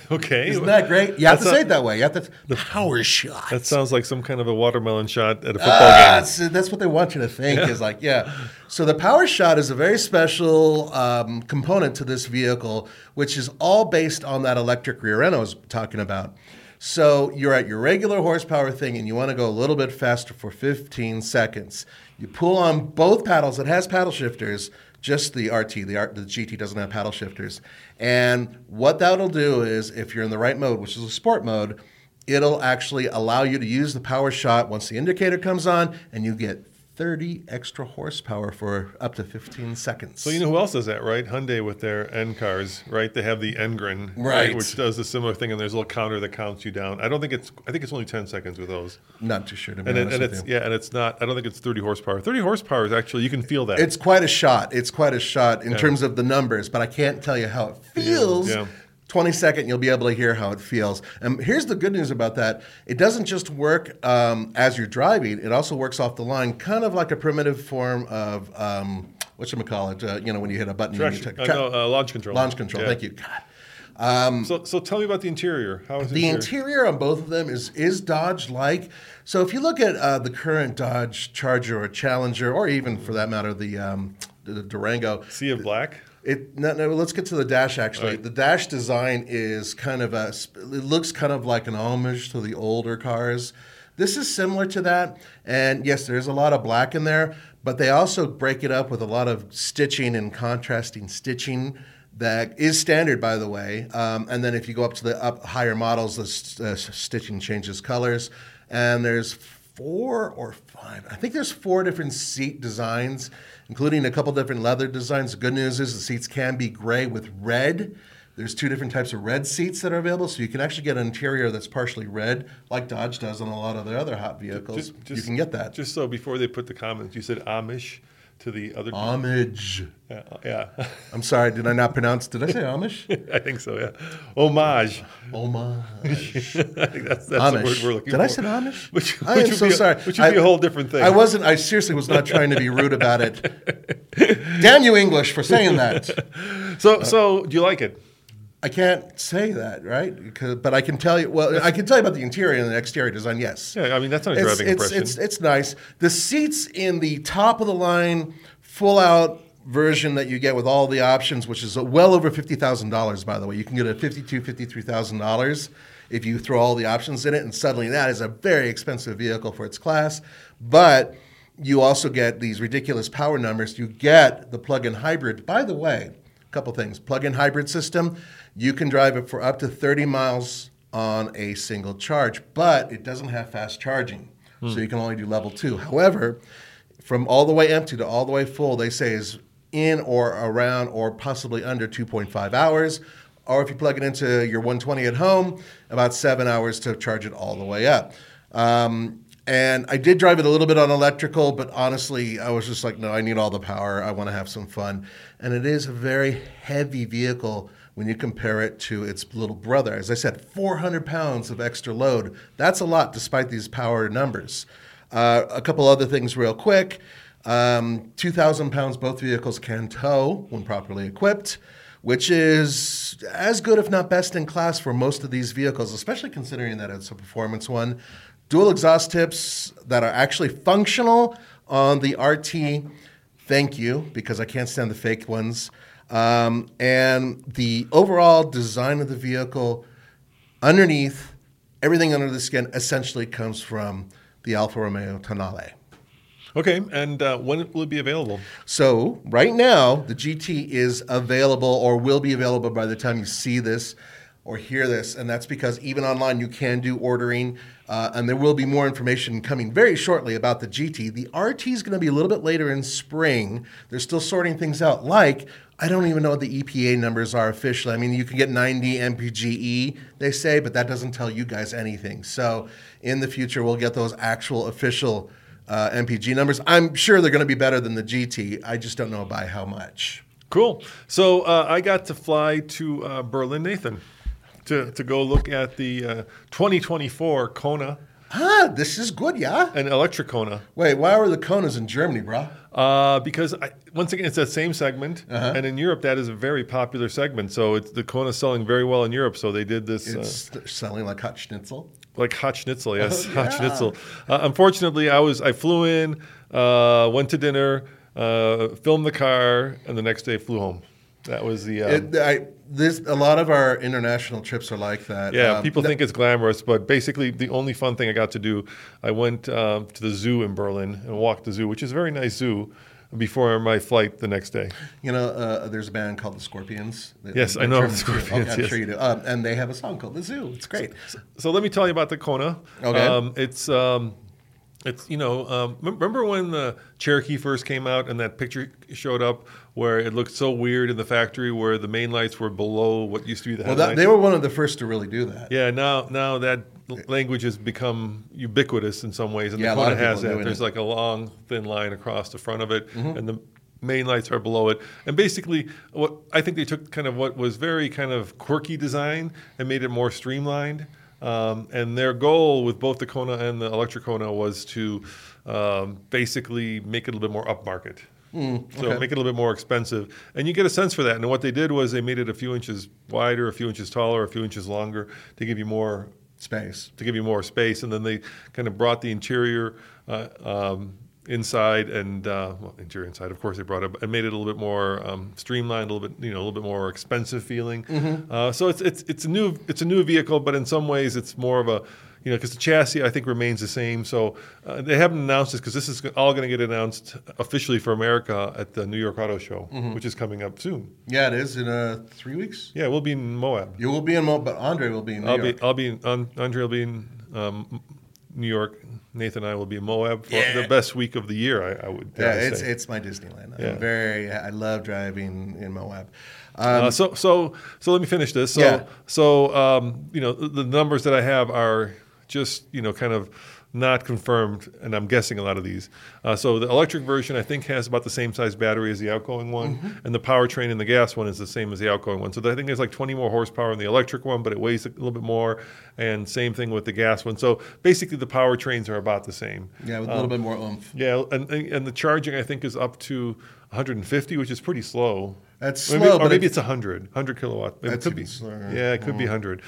[laughs] Okay. Isn't that great? You have to say it that way. You have to the power shot. That sounds like some kind of a watermelon shot at a football Ah, game. that's, that's what they want you to think is like, yeah. So the power shot is a very special um, component to this vehicle, which is all based on that electric rear end I was talking about. So you're at your regular horsepower thing and you want to go a little bit faster for 15 seconds. You pull on both paddles. It has paddle shifters, just the RT. The, R, the GT doesn't have paddle shifters. And what that'll do is, if you're in the right mode, which is a sport mode, it'll actually allow you to use the power shot once the indicator comes on and you get 30 extra horsepower for up to 15 seconds. So you know who else does that, right? Hyundai with their N cars, right? They have the N Grin, right. right. which does a similar thing, and there's a little counter that counts you down. I don't think it's. I think it's only 10 seconds with those. Not too sure to be and, honest and it's you. yeah, and it's not. I don't think it's 30 horsepower. 30 horsepower is actually you can feel that. It's quite a shot. It's quite a shot in yeah. terms of the numbers, but I can't tell you how it feels. Yeah 22nd, you'll be able to hear how it feels. And here's the good news about that it doesn't just work um, as you're driving, it also works off the line, kind of like a primitive form of. Um, what should we call it? Uh, you know, when you hit a button, Traction, you take, tra- uh, no, uh, launch control. Launch control. Yeah. Thank you. God. Um, so, so tell me about the interior. How is the interior? interior on both of them is is Dodge like? So if you look at uh, the current Dodge Charger or Challenger, or even for that matter the, um, the Durango, Sea of Black it no, no let's get to the dash actually. Right. The dash design is kind of a it looks kind of like an homage to the older cars. This is similar to that, and yes, there's a lot of black in there, but they also break it up with a lot of stitching and contrasting stitching that is standard, by the way. Um, and then if you go up to the up higher models, the s- uh, stitching changes colors, and there's four or five. I think there's four different seat designs, including a couple different leather designs. The good news is the seats can be gray with red. There's two different types of red seats that are available, so you can actually get an interior that's partially red, like Dodge does on a lot of their other hot vehicles. you can get that. Just so before they put the comments, you said Amish to the other. homage. yeah, yeah. [laughs] I'm sorry, did I not pronounce? Did I say Amish? I think so. Yeah, homage. Homage. [laughs] I think that's, that's the word we're looking Did for. Did I say Amish? [laughs] Which, I which am so be a- sorry. Which would be I- a whole different thing. I wasn't. I seriously was not trying to be rude about it. Damn you, English, for saying that. So, so do you like it? I can't say that, right? Because, but I can tell you. Well, I can tell you about the interior and the exterior design. Yes. Yeah, I mean that's not a it's, driving it's, impression. it's, it's nice. The seats in the top of the line, full out version that you get with all the options, which is well over fifty thousand dollars, by the way. You can get a fifty-two, fifty-three thousand dollars if you throw all the options in it, and suddenly that is a very expensive vehicle for its class. But you also get these ridiculous power numbers. You get the plug-in hybrid. By the way, a couple things. Plug-in hybrid system. You can drive it for up to 30 miles on a single charge, but it doesn't have fast charging. So you can only do level two. However, from all the way empty to all the way full, they say is in or around or possibly under 2.5 hours. Or if you plug it into your 120 at home, about seven hours to charge it all the way up. Um, and I did drive it a little bit on electrical, but honestly, I was just like, no, I need all the power. I want to have some fun. And it is a very heavy vehicle when you compare it to its little brother. As I said, 400 pounds of extra load. That's a lot despite these power numbers. Uh, a couple other things, real quick. Um, 2,000 pounds both vehicles can tow when properly equipped, which is as good, if not best in class, for most of these vehicles, especially considering that it's a performance one. Dual exhaust tips that are actually functional on the RT. Thank you, because I can't stand the fake ones. Um, and the overall design of the vehicle, underneath, everything under the skin essentially comes from the Alfa Romeo Tonale. okay, and uh, when will it be available? So right now, the GT is available or will be available by the time you see this or hear this, and that's because even online you can do ordering, uh, and there will be more information coming very shortly about the GT. The RT is going to be a little bit later in spring. They're still sorting things out. Like I don't even know what the EPA numbers are officially. I mean, you can get 90 mpge, they say, but that doesn't tell you guys anything. So in the future, we'll get those actual official uh, MPG numbers. I'm sure they're going to be better than the GT. I just don't know by how much. Cool. So uh, I got to fly to uh, Berlin, Nathan, to, to go look at the uh, 2024 Kona Ah, this is good, yeah. An electric Kona. Wait, why were the Konas in Germany, brah? Uh, because I, once again, it's that same segment, Uh-huh. and in Europe, that is a very popular segment. So it's the Kona's selling very well in Europe. So they did this uh, selling like hot schnitzel. like hot schnitzel, yes, Oh, hot schnitzel. Uh, unfortunately, I was I flew in, uh, went to dinner, uh, filmed the car, and the next day flew home. That was the um, It, I, this, a lot of our international trips are like that. Yeah, Um, people no- think it's glamorous, but basically the only fun thing I got to do, I went um, to the zoo in Berlin and walked the zoo, which is a very nice zoo, before my flight the next day. You know, uh, there's a band called the Scorpions. Yes, they're I know German the too. Scorpions, I'm yes. sure you do. Um, and they have a song called "The Zoo." It's great. So let me tell you about the Kona. Okay. Um, it's um, it's you know um, remember when the Cherokee first came out and that picture showed up where it looked so weird in the factory where the main lights were below what used to be the Well, that, they were one of the first to really do that. Yeah, now now that language has become ubiquitous in some ways, and Yeah, a the lot Kona of people has that. There's it. like a long, thin line across the front of it, Mm-hmm. and the main lights are below it. And basically, what I think they took kind of what was very kind of quirky design and made it more streamlined. Um, and their goal with both the Kona and the Electric Kona was to um, basically make it a little bit more upmarket. So Mm, okay. make it a little bit more expensive, and you get a sense for that. And what they did was they made it a few inches wider, a few inches taller, a few inches longer to give you more Space. to give you more space. And then they kind of brought the interior uh, um, inside and uh, well, interior inside. Of course, they brought it and made it a little bit more um, streamlined, a little bit you know a little bit more expensive feeling. Mm-hmm. Uh, so it's it's it's a new it's a new vehicle, but in some ways it's more of a you know, because the chassis I think remains the same. So uh, they haven't announced this because this is all going to get announced officially for America at the New York Auto Show, Mm-hmm. which is coming up soon. Yeah, it is in uh, three weeks. Yeah, we'll be in Moab. You will be in, Moab, but Andre will be in New I'll York. be I'll be in, um, Andre will be in um, New York. Nathan and I will be in Moab for Yeah. the best week of the year. I, I would. yeah, it's say. it's my Disneyland. Yeah. I'm very. I love driving in Moab. Um, Uh, so so so let me finish this. So Yeah. so um, you know the, the numbers that I have are just you know kind of not confirmed, and I'm guessing a lot of these. Uh, so the electric version I think has about the same size battery as the outgoing one, Mm-hmm. and the powertrain in the gas one is the same as the outgoing one. So I think there's like 20 more horsepower in the electric one, but it weighs a little bit more, and same thing with the gas one. So basically the powertrains are about the same. yeah, with a Um, little bit more oomph. Yeah, and and the charging I think is up to 150, which is pretty slow. That's Maybe- slow, or but maybe it's- it's 100, 100 kilowatt. It could be. slower. Yeah, it could be 100.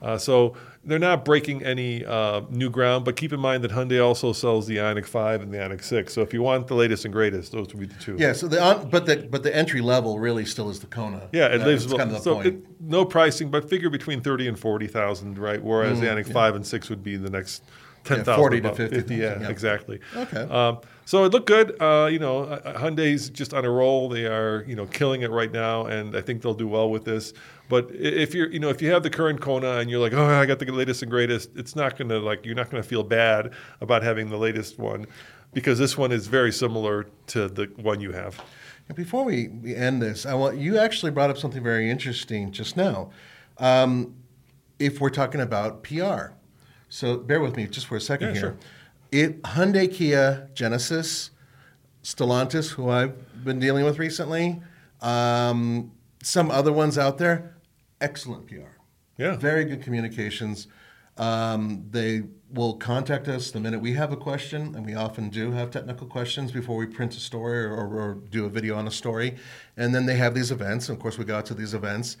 Uh, so they're not breaking any uh, new ground, but keep in mind that Hyundai also sells the Ioniq 5 and the Ioniq 6. So if you want the latest and greatest, those would be the two. Yeah, so the but the but the entry level really still is the Kona. Yeah, it That- lives that's kind of the so point. it, no pricing, but figure between thirty and forty thousand, right? Whereas the Ioniq five and six would be the next ten thousand, 40 to 50,000, Yeah, yeah. exactly. Okay. Um, so it looked good. Uh, you know, uh, uh, Hyundai's just on a roll. They are, you know, killing it right now, and I think they'll do well with this. But if you're, you know, if you have the current Kona and you're like, oh, I got the latest and greatest, it's not gonna like you're not gonna feel bad about having the latest one, because this one is very similar to the one you have. Before we, we end this, I want you actually brought up something very interesting just now. Um, if we're talking about PR, so bear with me just for a second Yeah, here. sure. It Hyundai, Kia, Genesis, Stellantis, who I've been dealing with recently, um, some other ones out there, excellent PR. Yeah. Very good communications. Um, they will contact us the minute we have a question, and we often do have technical questions before we print a story or, or do a video on a story. And then they have these events. And of course, we go out to these events,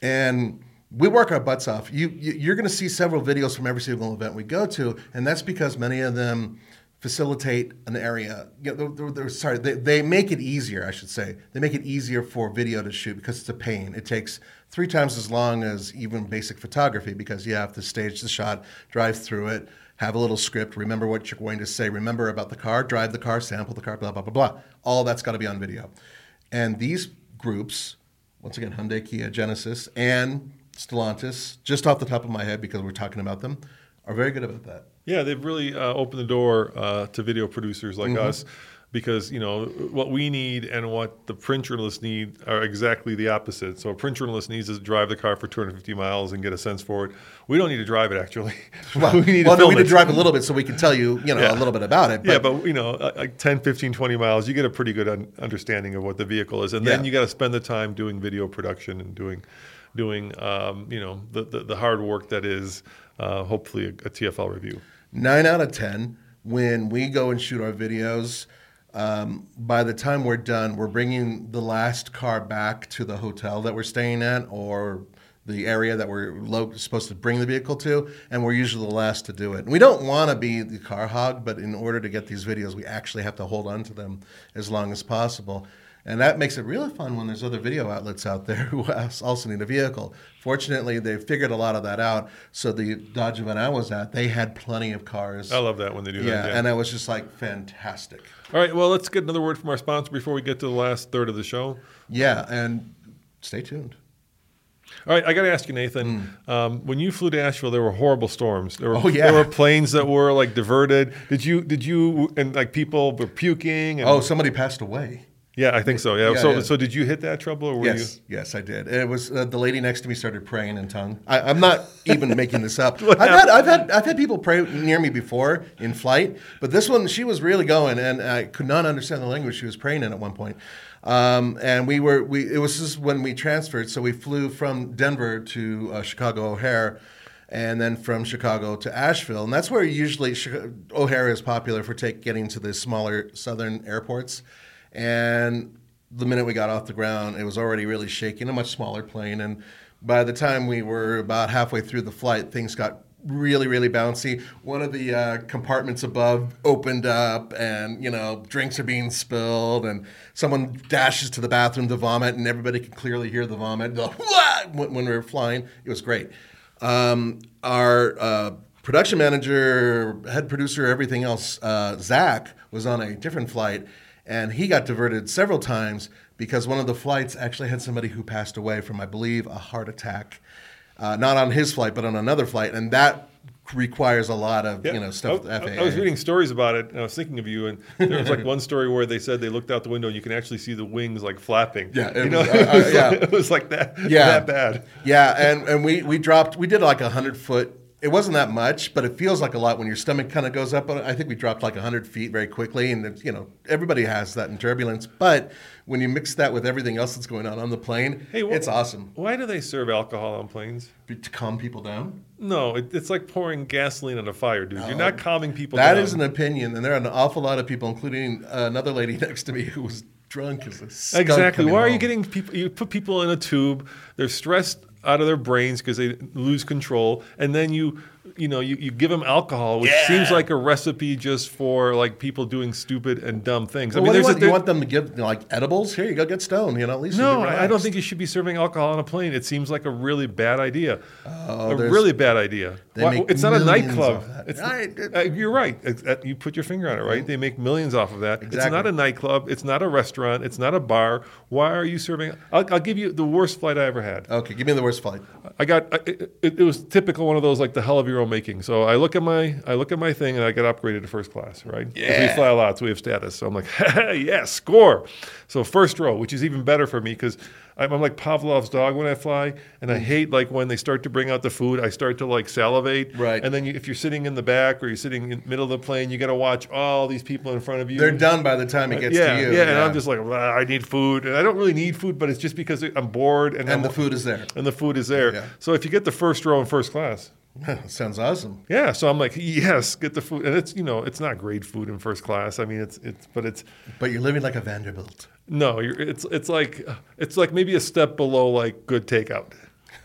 and we work our butts off. You, you you're going to see several videos from every single event we go to, and that's because many of them facilitate an area. You know, they're, they're- sorry, they, they make it easier. I should say they make it easier for video to shoot because it's a pain. It takes three times as long as even basic photography because you have to stage the shot, drive through it, have a little script, remember what you're going to say, remember about the car, drive the car, sample the car, blah blah blah blah. All that's got to be on video, and these groups, once again, Hyundai, Kia, Genesis, and Stellantis, just off the top of my head because we're talking about them, are very good about that. Yeah, they've really uh, opened the door uh, to video producers like Mm-hmm. us because you know what we need and what the print journalists need are exactly the opposite. So a print journalist needs to drive the car for 250 miles and get a sense for it. We don't need to drive it actually. [laughs] Well, we need well, to no, we need to drive a little bit so we can tell you, you know, Yeah. a little bit about it. But, yeah, but you know, uh, like 10, 15, 20 miles, you get a pretty good un- understanding of what the vehicle is, and then Yeah. you got to spend the time doing video production and doing, doing, um, you know, the, the the hard work that is uh, hopefully a, a TFL review. nine out of ten when we go and shoot our videos um, by the time we're done we're bringing the last car back to the hotel that we're staying at or the area that we're lo- supposed to bring the vehicle to and we're usually the last to do it and we don't want to be the car hog but in order to get these videos we actually have to hold on to them as long as possible and that makes it really fun when there's other video outlets out there who [laughs] also need a vehicle. Fortunately, they figured a lot of that out. So the Dodge event I was at, they had plenty of cars. I love that when they do yeah, that. and it was just like fantastic. All right, well, let's get another word from our sponsor before we get to the last third of the show. Yeah, and stay tuned. All right, I got to ask you, Nathan. Um, when you flew to Asheville, there were horrible storms. There were. Oh, yeah. there were planes that were like diverted. Did you? Did you? And like people were puking. And, Oh, somebody passed away. Yeah, I think so. Yeah. Yeah, so, yeah. so did you hit that trouble, or were Yes, yes, I did. It was uh, the lady next to me started praying in tongue. I, I'm not even making this up. [laughs] I've had, I've had, I've had people pray near me before in flight, but this one, she was really going, and I could not understand the language she was praying in at one point. Um, and we were, we it was just when we transferred, so we flew from Denver to uh, Chicago O'Hare. And then from Chicago to Asheville, and that's where usually O'Hare is popular for take getting to the smaller southern airports. And the minute we got off the ground, it was already really shaking, a much smaller plane. And by the time we were about halfway through the flight, things got really, really bouncy. One of the uh, compartments above opened up, and you know, drinks are being spilled, and someone dashes to the bathroom to vomit, and everybody can clearly hear the vomit. [laughs] When we were flying, it was great. Um, our uh, production manager, head producer, everything else, uh, Zach, was on a different flight, and he got diverted several times because one of the flights actually had somebody who passed away from, I believe, a heart attack. Uh, not on his flight, but on another flight, and that requires a lot of Yeah. you know stuff. I, I- FAA. I was reading stories about it, and I was thinking of you. And there was like one story where they said they looked out the window, and you can actually see the wings like flapping. Yeah, it you know, was- uh, [laughs] it, was uh, yeah. like, it was like that. Yeah. that bad. Yeah, and, and we, we dropped, we did like a 100 foot. It wasn't that much, but it feels like a lot when your stomach kind of goes up. But I think we dropped like 100 feet very quickly. And, you know, everybody has that in turbulence. But when you mix that with everything else that's going on on the plane, Hey, wh- it's awesome Why do they serve alcohol on planes? to calm people down. No, it, it's like pouring gasoline on a fire, dude. You're not calming people That down. is an opinion. And there are an awful lot of people, including uh, another lady [laughs] next to me who was drunk as a skunk Exactly. Why are you getting people? You put people in a tube. They're stressed out of their brains because they lose control, and then you, you know, you, you give them alcohol, which seems like a recipe just for like people doing stupid and dumb things. Well, what do you, there's a- want? you want them to give you know, like edibles? Here, you go get stoned. You know, at least no, I I don't think you should be serving alcohol on a plane. It seems like a really bad idea. Oh, there's- really bad idea. They Why- make it's not a millions nightclub. off that. It's, I- it- uh, you're right. It's- uh, You put your finger on it, right? They make millions off of that. Exactly. It's not a nightclub. It's not a restaurant. It's not a bar. Why are you serving? I'll, I'll give you the worst flight I ever had. Okay, give me the worst flight. I got I- it, it, it was typical one of those like the hell of your making. So I look at my I look at my thing and I get upgraded to first class, right? Yeah. We fly a lot, so we have status. So I'm like, [laughs] yes, score. So first row, which is even better for me because I'm, I'm like Pavlov's dog when I fly, and Mm. I hate like when they start to bring out the food, I start to like salivate. Right. And then you, if you're sitting in the back or you're sitting in the middle of the plane, you got to watch all these people in front of you. They're done by the time it gets yeah, to you. yeah, and I'm just like, I need food, and I don't really need food, but it's just because I'm bored, and, and I'm- the food is there. and the food is there. Yeah. So if you get the first row in first class, [laughs] Sounds awesome. yeah. So I'm like, yes, get the food, and it's you know it's not great food in first class. I mean, it's it's but it's But you're living like a Vanderbilt. no, you're, it's it's like it's like maybe a step below like good takeout.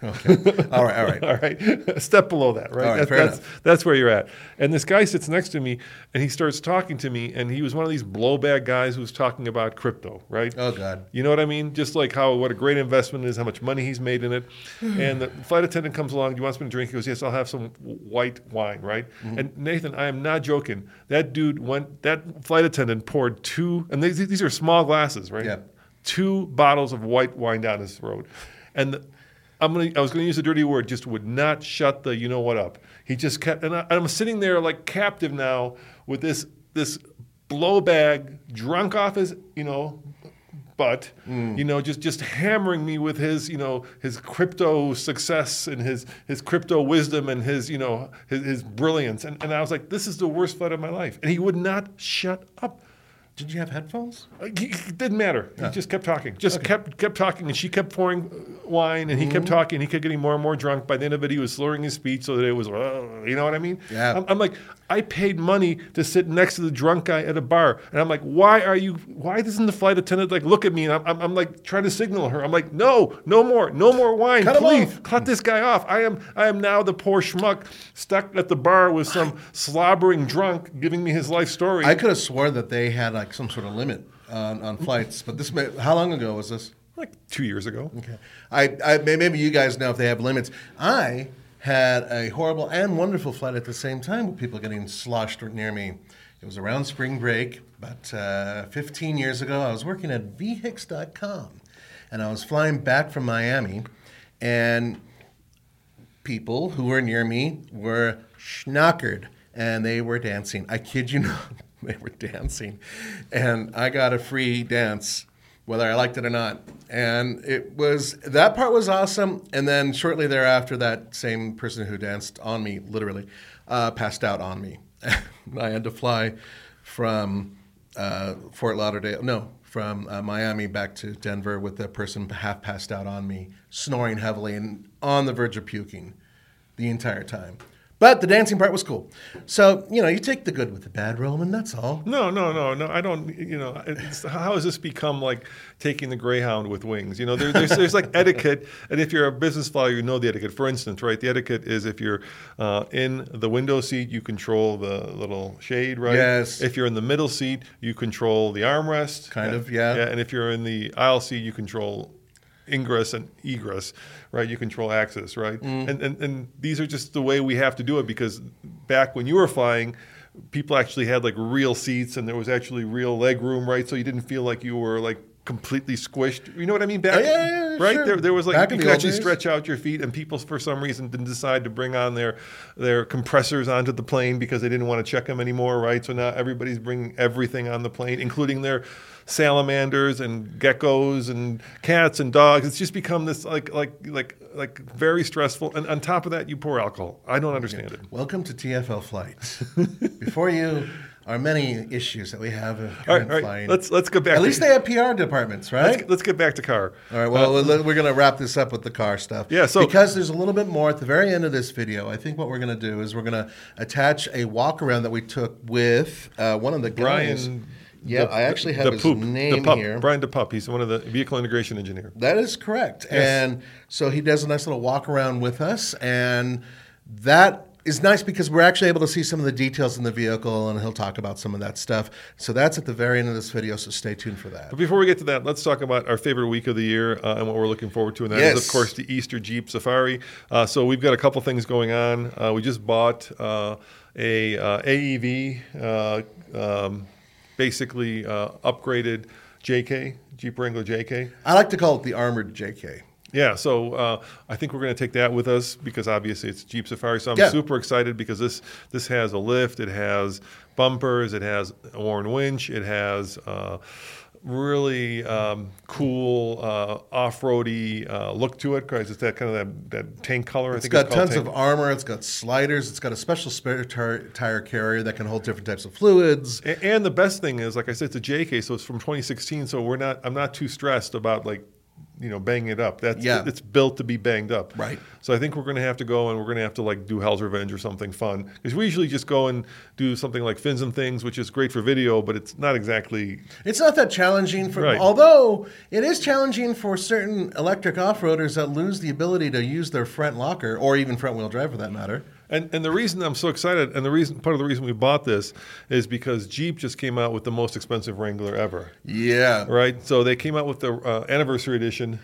All right, all right. [laughs] All right, a step below that, right? All right, That- that's that's where you're at. And this guy sits next to me, and he starts talking to me, and he was one of these blowback guys who was talking about crypto, right? Oh, God. You know what I mean? Just like how what a great investment it is, how much money he's made in it. [sighs] and the flight attendant comes along. Do you want something to drink? He goes, Yes, I'll have some white wine, right? Mm-hmm. And Nathan, I am not joking. That dude went. That flight attendant poured two, and these, these are small glasses, right? Yeah. Two bottles of white wine down his throat, and. The, I'm gonna, I was going to use a dirty word, just would not shut the you know what up. He just kept, and I, I'm sitting there like captive now with this this blow bag, drunk off his you know butt, hmm. you know, just just hammering me with his you know his crypto success and his his crypto wisdom and his you know his, his brilliance, and, and I was like, this is the worst fight of my life, and he would not shut up. Did you have headphones? Uh, It didn't matter. He just kept talking. Just kept kept talking, and she kept pouring uh, wine, and he kept Mm-hmm. talking. He kept getting more and more drunk. By the end of it, he was slurring his speech so that it was, "Uh," you know what I mean? Yeah. I'm, I'm like, I paid money to sit next to the drunk guy at a bar, and I'm like, why are you? Why doesn't the flight attendant like look at me? And I'm, I'm, I'm like trying to signal her. I'm like, no, no more, no more wine, Cut him please, off. cut this guy off. I am, I am now the poor schmuck stuck at the bar with some [sighs] slobbering drunk giving me his life story. I could have sworn that they had like some sort of limit on, on flights, but this. May, how long ago was this? like two years ago. Okay. I, I maybe you guys know if they have limits. I had a horrible and wonderful flight at the same time with people getting sloshed near me. It was around spring break, but uh, 15 years ago. I was working at vhix.com, and I was flying back from Miami, and people who were near me were schnockered and they were dancing. I kid you [laughs] not, [laughs] they were dancing. And I got a free dance, whether I liked it or not. And it was, that part was awesome. And then shortly thereafter, that same person who danced on me, literally, uh, passed out on me. [laughs] I had to fly from uh, Fort Lauderdale, no, from uh, Miami back to Denver with the person half passed out on me, snoring heavily and on the verge of puking the entire time. But the dancing part was cool. So, you know, you take the good with the bad, Roman, that's all. No, no, no, no. I don't. You know, it's, how has this become like taking the Greyhound with wings? You know, there, there's there's like etiquette, and if you're a business flyer, you know the etiquette. For instance, right, the etiquette is if you're uh, in the window seat, you control the little shade, right? Yes. If you're in the middle seat, you control the armrest. Kind of, yeah. Yeah, and if you're in the aisle seat, you control ingress and egress, right? You control access, right? Mm. And, and and these are just the way we have to do it because back when you were flying, people actually had like real seats and there was actually real leg room, right? So you didn't feel like you were like completely squished. You know what I mean? Back, yeah, yeah, yeah, right? sure. There, there was like Back you could actually days. stretch out your feet, and people for some reason didn't decide to bring on their their compressors onto the plane because they didn't want to check them anymore, right? So now everybody's bringing everything on the plane, including their salamanders and geckos and cats and dogs. It's just become this like like like like very stressful. And on top of that, you pour alcohol. I don't understand it. Welcome to TFL Flights. [laughs] Before you are many issues that we have of All right, all right. flying. Let's let's go back. At least they have PR departments, right? let's, let's get back to car. All right, well, let- we're going to wrap this up with the car stuff. Yeah, so- because there's a little bit more at the very end of this video, I think what we're going to do is we're going to attach a walk around that we took with uh, one of the guys. Brian. Yeah, the- I actually have the his poop, name the pup, here. Brian DePup. He's one of the vehicle integration engineer. That is correct. Yes. And so he does a nice little walk around with us. And that is nice because we're actually able to see some of the details in the vehicle and he'll talk about some of that stuff. So that's at the very end of this video. So stay tuned for that. But before we get to that, let's talk about our favorite week of the year uh, and what we're looking forward to. And that is, Yes. of course, the Easter Jeep Safari. Uh, so we've got a couple things going on. Uh, we just bought uh, a uh, AEV, uh, um, basically uh, upgraded JK, Jeep Wrangler JK. I like to call it the armored JK. Yeah, so uh, I think we're going to take that with us because obviously it's Jeep Safari. So I'm Yeah. super excited because this this has a lift, it has bumpers, it has a Warn winch, it has uh, really um, cool uh, off-roady uh, look to it because it's that kind of that, that tank color. I It's got it's tons tank. of armor. It's got sliders. It's got a special spare tar- tire carrier that can hold different types of fluids. A- And the best thing is, like I said, it's a JK, so it's from 2016. So we're not. I'm not too stressed about like, you know, bang it up. That's Yeah. It's built to be banged up. Right. So I think we're going to have to go and we're going to have to like do Hell's Revenge or something fun because we usually just go and do something like Fins and Things, which is great for video, but it's not exactly. It's not that challenging for, Right. although it is challenging for certain electric off-roaders that lose the ability to use their front locker or even front-wheel drive for that matter. And, and the reason I'm so excited, and the reason part of the reason we bought this is because Jeep just came out with the most expensive Wrangler ever, Yeah. right? So they came out with the uh, anniversary edition.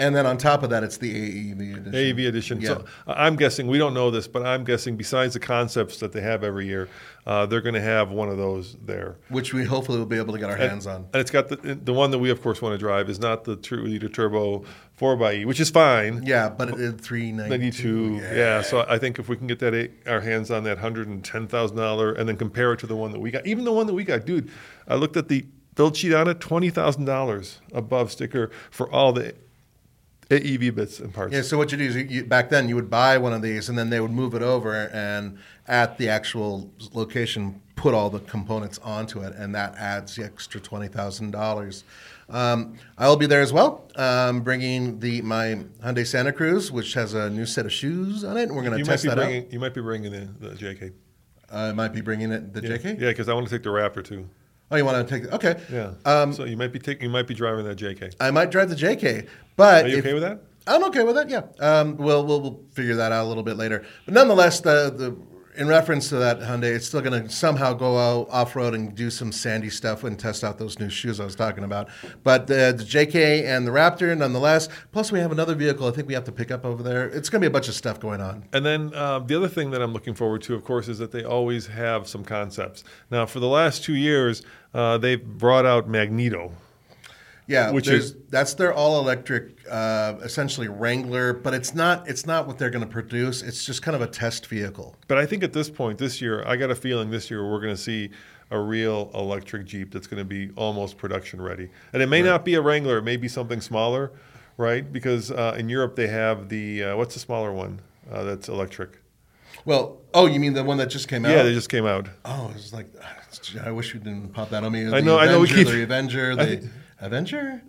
And then on top of that, it's the AEV edition. AEV edition. Yeah. So I- I'm guessing we don't know this, but I'm guessing besides the concepts that they have every year, uh, they're going to have one of those there. which we hopefully will be able to get our hands on. And it's got the the one that we of course want to drive is not the two liter turbo four xE, which is fine. Yeah, but it is 392. 92. Yeah. So I think if we can get that eight, our hands on that hundred and ten thousand dollar, and then compare it to the one that we got, even the one that we got, dude. I looked at the build sheet on it, twenty thousand dollars above sticker for all the AEV bits and parts. Yeah, so what you do is you, you, back then you would buy one of these and then they would move it over and at the actual location put all the components onto it and that adds the extra $20,000. Um, I'll be there as well, um, bringing the my Hyundai Santa Cruz, which has a new set of shoes on it, and we're going to test that bringing. You might be bringing the, the JK. I might be bringing it the JK. Yeah, because I want to take the Raptor too. Oh, you want to take? Okay. Yeah. Um, so you might be taking. You might be driving that JK. I might drive the JK, but Are you if- okay with that? I'm okay with that. Yeah. Um, we'll, we'll we'll figure that out a little bit later. But nonetheless, the the in reference to that Hyundai, it's still going to somehow go out off road and do some sandy stuff and test out those new shoes I was talking about. But the, the JK and the Raptor, nonetheless. Plus, we have another vehicle I think we have to pick up over there. It's going to be a bunch of stuff going on. And then uh, the other thing that I'm looking forward to, of course, is that they always have some concepts. Now, for the last two years, uh, they've brought out Magneto. Yeah, Which is- that's their all electric, uh, essentially Wrangler, but it's not it's not what they're going to produce. It's just kind of a test vehicle. But I think at this point this year, I got a feeling this year we're going to see a real electric Jeep that's going to be almost production ready. And it may not be a Wrangler, it may be something smaller, right? Because uh, in Europe they have the, uh, what's the smaller one uh, that's electric? Well, oh, you mean the one that just came out? Yeah, they just came out. Oh, it's like [sighs] I wish you didn't pop that on me. I know- I know we keep- the Avenger, [laughs] the Avenger,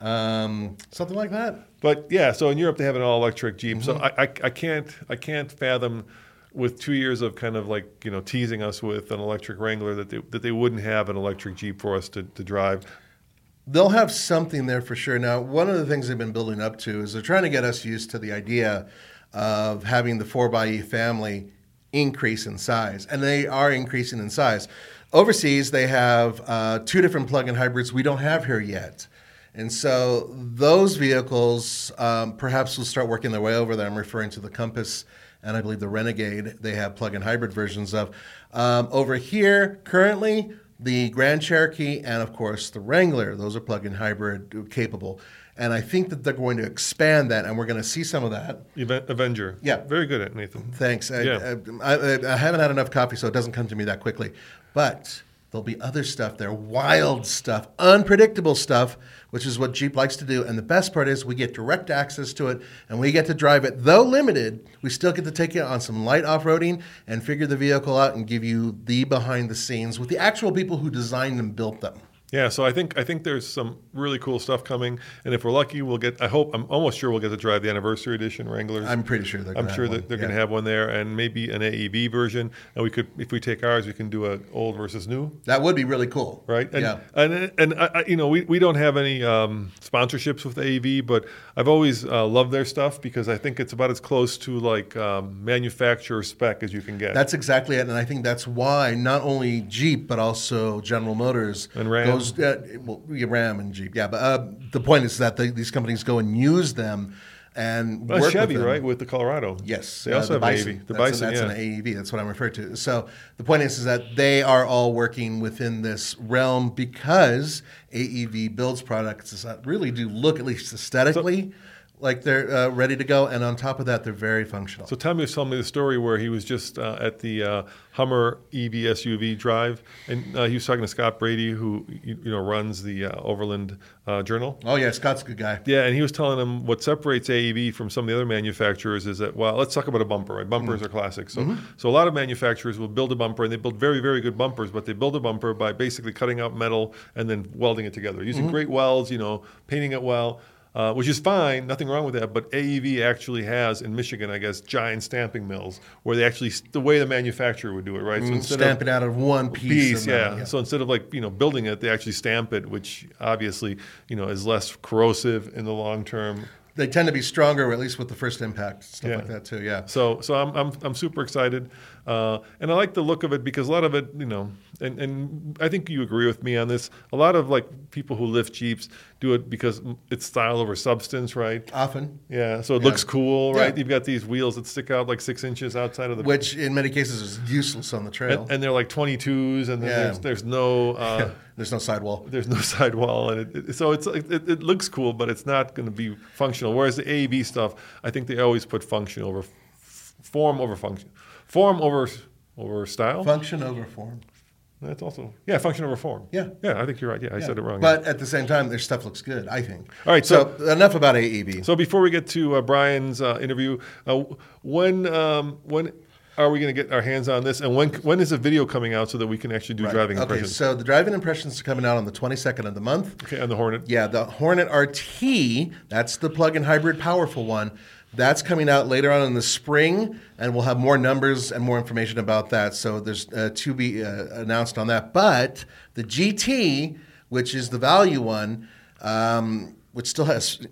um, something like that. But yeah, so in Europe they have an all electric Jeep. So Mm-hmm. I, I, I can't I can't fathom with two years of kind of like you know teasing us with an electric Wrangler that they, that they wouldn't have an electric Jeep for us to, to drive. They'll have something there for sure. Now, one of the things they've been building up to is they're trying to get us used to the idea of having the 4xE family increase in size, and they are increasing in size. Overseas, they have uh, two different plug-in hybrids we don't have here yet. And so those vehicles um, perhaps will start working their way over there. I'm referring to the Compass and I believe the Renegade. They have plug-in hybrid versions of. Um, over here, currently, the Grand Cherokee and of course the Wrangler. Those are plug-in hybrid capable. And I think that they're going to expand that, and we're going to see some of that. Avenger. Yeah. Very good at Nathan. Thanks. I, Yeah. I, I, I haven't had enough coffee, so it doesn't come to me that quickly. But there'll be other stuff there, wild stuff, unpredictable stuff, which is what Jeep likes to do. And the best part is we get direct access to it, and we get to drive it. Though limited, we still get to take it on some light off-roading and figure the vehicle out and give you the behind the scenes with the actual people who designed and built them. Yeah, so I think I think there's some really cool stuff coming, and if we're lucky, we'll get. I hope I'm almost sure we'll get to drive the anniversary edition Wranglers. I'm pretty sure they're I'm sure that they're going to have one there, and maybe an AEV version. And we could, if we take ours, we can do a old versus new. That would be really cool. right? And, yeah. and and I, I- you know, we, we don't have any um, sponsorships with AEV, but I've always uh, loved their stuff because I think it's about as close to like um, manufacturer spec as you can get. That's exactly it, and I think that's why not only Jeep but also General Motors And Ram. Uh, well, Ram and Jeep. Yeah, but uh, the point is that they, these companies go and use them and Well, work Chevy, with them. right, with the Colorado. Yes, they uh, also the have Bison. AEV. The that's, Bison, that's yeah. an AEV. That's what I'm referring to. So the point is, is that they are all working within this realm because AEV builds products that really do look at least aesthetically like they're uh, ready to go, and on top of that, they're very functional. So Tommy was telling me the story where he was just uh, at the uh, Hummer EV SUV drive, and uh, he was talking to Scott Brady, who you, you know runs the uh, Overland uh, Journal. oh yeah, Scott's a good guy. Yeah, and he was telling him what separates AEV from some of the other manufacturers is that well, let's talk about a bumper. Right, bumpers are classic. So, so a lot of manufacturers will build a bumper, and they build very, very good bumpers, but they build a bumper by basically cutting out metal and then welding it together using great welds. You know, painting it well. Uh, which is fine, nothing wrong with that. But AEV actually has in Michigan, I guess, giant stamping mills where they actually the way the manufacturer would do it, right? So instead of- Stamp it out of one piece. piece, and then- yeah. So instead of like you know building it, they actually stamp it, which obviously you know is less corrosive in the long term. they tend to be stronger, at least with the first impact, stuff Yeah. like that too. Yeah. So, so I'm, I'm, I'm super excited, uh, and I like the look of it because a lot of it, you know, and, and I think you agree with me on this. A lot of like people who lift Jeeps do it because it's style over substance, right? Often, Yeah, so it Yeah. looks cool, right? Yeah. You've got these wheels that stick out like six inches outside of the which in many cases is useless on the trail. and, and they're like 22s, and Yeah. there's, there's no uh, [laughs] There's no sidewall. there's no [laughs] sidewall, and it, it, so it's it, it looks cool, but it's not going to be functional. Whereas the AEV stuff, I think they always put function over f- form over function, form over over style. Function over form. That's also yeah, function over form. Yeah. yeah, I think you're right. Yeah, I Yeah. said it wrong. But at the same time, their stuff looks good. I think. All right, So, enough about AEV. So before we get to uh, Brian's uh, interview, uh, when um, when are we going to get our hands on this, and when when is the video coming out so that we can actually do Right. driving okay, impressions? so the driving impressions are coming out on the 22nd of the month. okay, on the Hornet. Yeah, the Hornet RT, that's the plug-in hybrid powerful one. That's coming out later on in the spring, and we'll have more numbers and more information about that. So there's uh, to be uh, announced on that. But the GT, which is the value one, um, which still has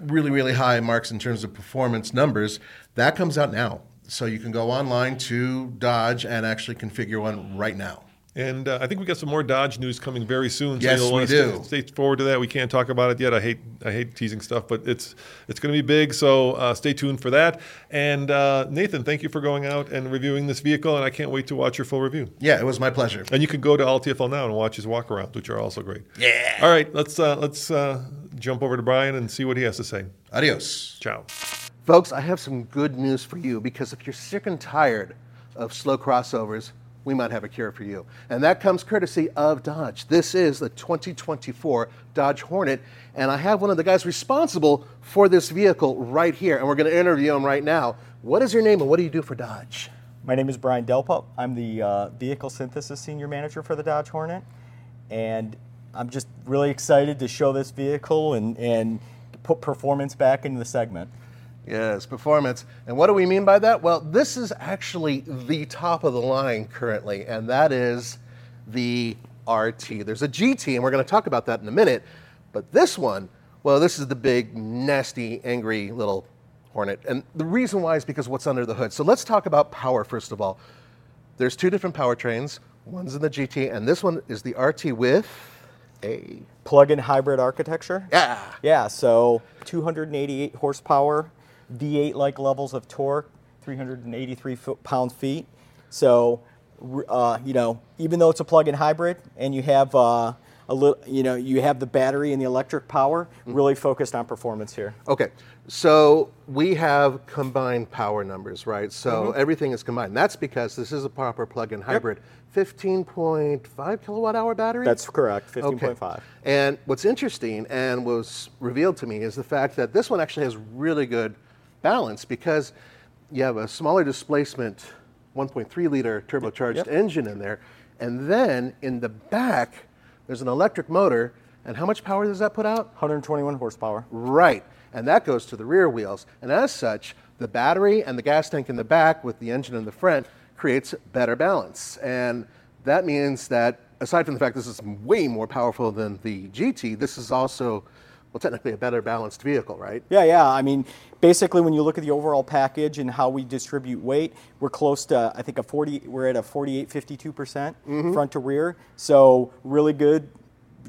really, really high marks in terms of performance numbers, that comes out now. So you can go online to Dodge and actually configure one right now. And uh, I think we got some more Dodge news coming very soon. So Yes, you'll we wanna do. Stay, stay forward to that. We can't talk about it yet. I hate I hate teasing stuff, but it's it's going to be big. So uh, stay tuned for that. And uh, Nathan, thank you for going out and reviewing this vehicle, and I can't wait to watch your full review. Yeah, it was my pleasure. And you can go to LTFL now and watch his walk around, which are also great. Yeah. All right, let's uh, let's uh, jump over to Brian and see what he has to say. Adios. Ciao. Folks, I have some good news for you because if you're sick and tired of slow crossovers, we might have a cure for you. And that comes courtesy of Dodge. This is the 2024 Dodge Hornet, and I have one of the guys responsible for this vehicle right here, and we're going to interview him right now. What is your name and what do you do for Dodge? My name is Brian Delpa. I'm the uh, Vehicle Synthesis Senior Manager for the Dodge Hornet. And I'm just really excited to show this vehicle and, and put performance back into the segment. Yes, performance. And what do we mean by that? Well, this is actually the top of the line currently, and that is the RT. There's a GT, and we're going to talk about that in a minute. But this one, well, this is the big, nasty, angry little Hornet. And the reason why is because what's under the hood. So let's talk about power first of all. There's two different powertrains. One's in the GT, and this one is the RT with a Plug-in hybrid architecture. yeah. Yeah, so 288 horsepower, V8-like levels of torque, 383 foot, pound-feet. So, uh, you know, even though it's a plug-in hybrid and you have uh, a little, you know, you have the battery and the electric power, really focused on performance here. Okay, so we have combined power numbers, right? So everything is combined. That's because this is a proper plug-in hybrid. 15.5 kilowatt hour battery? That's correct, Okay. 15.5. And what's interesting and was revealed to me is the fact that this one actually has really good balance because you have a smaller displacement 1.3 liter turbocharged Yep. engine in there. And then in the back, there's an electric motor. And how much power does that put out? 121 horsepower. Right. And that goes to the rear wheels. And as such, the battery and the gas tank in the back with the engine in the front creates better balance. And that means that aside from the fact this is way more powerful than the GT, this is also, well, technically a better balanced vehicle, right? Yeah, yeah. I mean, basically, when you look at the overall package and how we distribute weight, we're close to, I think, a 40. We're at a 48, 52 percent front to rear. So really good,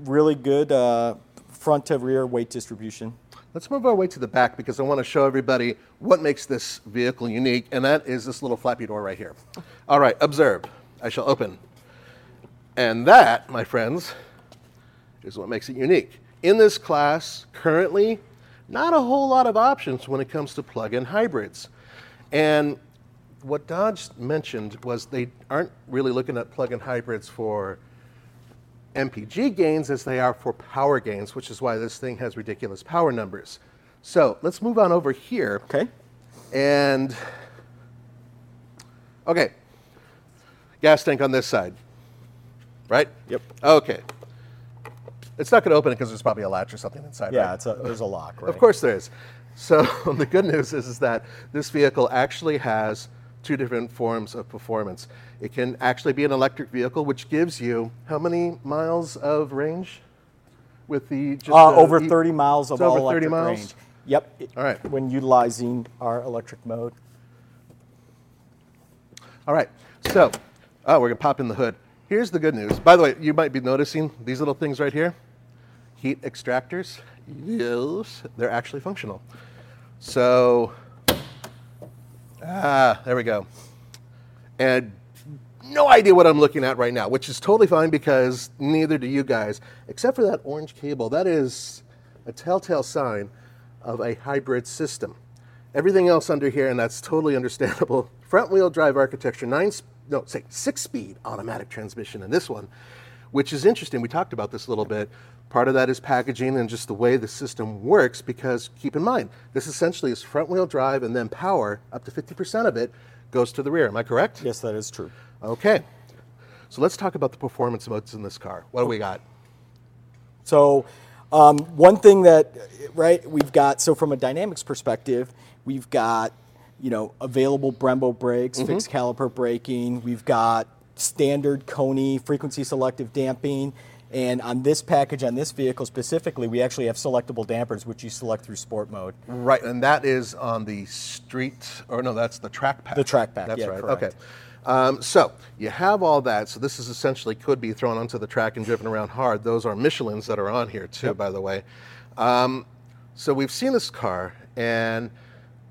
really good uh, front to rear weight distribution. Let's move our way to the back because I want to show everybody what makes this vehicle unique, and that is this little flappy door right here. All right, observe. I shall open. And that, my friends, is what makes it unique. In this class, currently, not a whole lot of options when it comes to plug in hybrids. And what Dodge mentioned was they aren't really looking at plug in hybrids for MPG gains as they are for power gains, which is why this thing has ridiculous power numbers. So let's move on over here. Okay. And, okay, gas tank on this side, right? Yep. Okay. It's not going to open it because there's probably a latch or something inside. Yeah, right? it's a, there's a lock, right? Of course there is. So [laughs] the good news is, is that this vehicle actually has two different forms of performance. It can actually be an electric vehicle, which gives you how many miles of range with the just Uh, over E- 30 miles of all 30 electric miles? range. Yep. All right. When utilizing our electric mode. All right. So, oh, we're gonna pop in the hood. Here's the good news. By the way, you might be noticing these little things right here, heat extractors. Yes, they're actually functional. So, ah, there we go. And no idea what I'm looking at right now, which is totally fine because neither do you guys, except for that orange cable. That is a telltale sign of a hybrid system. Everything else under here, and that's totally understandable. [laughs] Front wheel drive architecture, nine, no, say six speed automatic transmission in this one, which is interesting. We talked about this a little bit. Part of that is packaging and just the way the system works because keep in mind, this essentially is front wheel drive and then power, up to 50% of it goes to the rear. Am I correct? Yes, that is true. Okay. So let's talk about the performance modes in this car. What do we got? So, um, one thing that, right, we've got, so from a dynamics perspective, we've got, you know, available Brembo brakes, fixed caliper braking, we've got standard Koni frequency selective damping. And on this package, on this vehicle specifically, we actually have selectable dampers, which you select through sport mode. Right, and that is on the street, or no, that's the track pack. The track pack, That's yeah, right. correct. Okay. Um, so you have all that. So this is essentially could be thrown onto the track and driven around hard. Those are Michelin's that are on here too, by the way. Um, so we've seen this car, and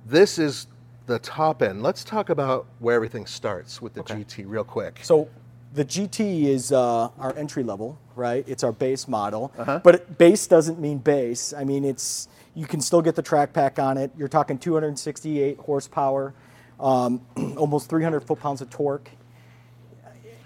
this is the top end. Let's talk about where everything starts with the GT real quick. So the GT is uh, our entry level, right? It's our base model, Uh-huh. but base doesn't mean base. I mean, it's you can still get the track pack on it. You're talking 268 horsepower, um, [clears throat] almost 300 foot-pounds of torque.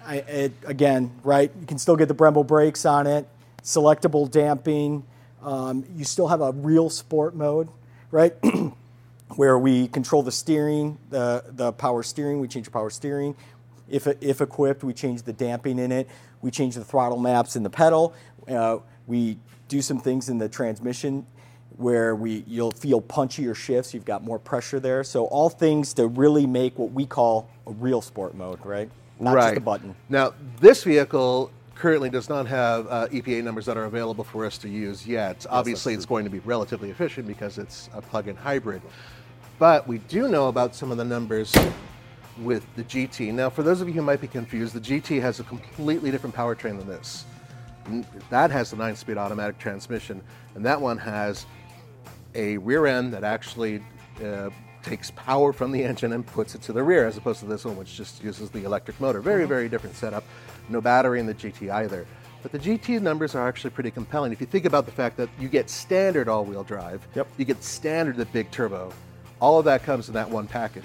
I, it, again, right? You can still get the Brembo brakes on it, selectable damping. Um, you still have a real sport mode, right? [clears throat] where we control the steering, the, the power steering, we change the power steering. If, if equipped, we change the damping in it. We change the throttle maps in the pedal. Uh, we do some things in the transmission where we you'll feel punchier shifts. You've got more pressure there. So all things to really make what we call a real sport mode, right? Not right. just a button. Now, this vehicle currently does not have uh, EPA numbers that are available for us to use yet. Obviously, it's going to be relatively efficient because it's a plug-in hybrid. But we do know about some of the numbers with the GT. Now, for those of you who might be confused, the GT has a completely different powertrain than this. That has the nine-speed automatic transmission, and that one has a rear end that actually uh, takes power from the engine and puts it to the rear, as opposed to this one, which just uses the electric motor. Very, very different setup. No battery in the GT either. But the GT numbers are actually pretty compelling. If you think about the fact that you get standard all-wheel drive, Yep. you get standard the big turbo, all of that comes in that one package.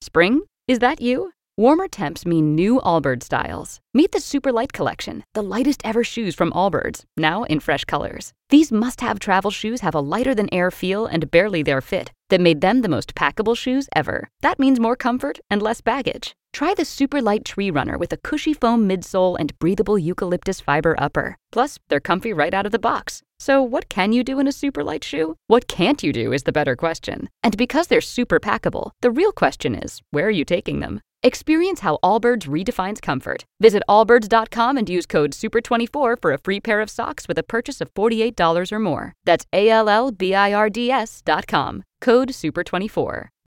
Spring? Is that you? Warmer temps mean new Allbirds styles. Meet the Super Light Collection, the lightest ever shoes from Allbirds, now in fresh colors. These must have travel shoes have a lighter than air feel and barely their fit that made them the most packable shoes ever. That means more comfort and less baggage. Try the Super Light Tree Runner with a cushy foam midsole and breathable eucalyptus fiber upper. Plus, they're comfy right out of the box. So, what can you do in a super light shoe? What can't you do is the better question. And because they're super packable, the real question is where are you taking them? Experience how Allbirds redefines comfort. Visit allbirds.com and use code SUPER24 for a free pair of socks with a purchase of $48 or more. That's A L L B I R D S.com. Code SUPER24.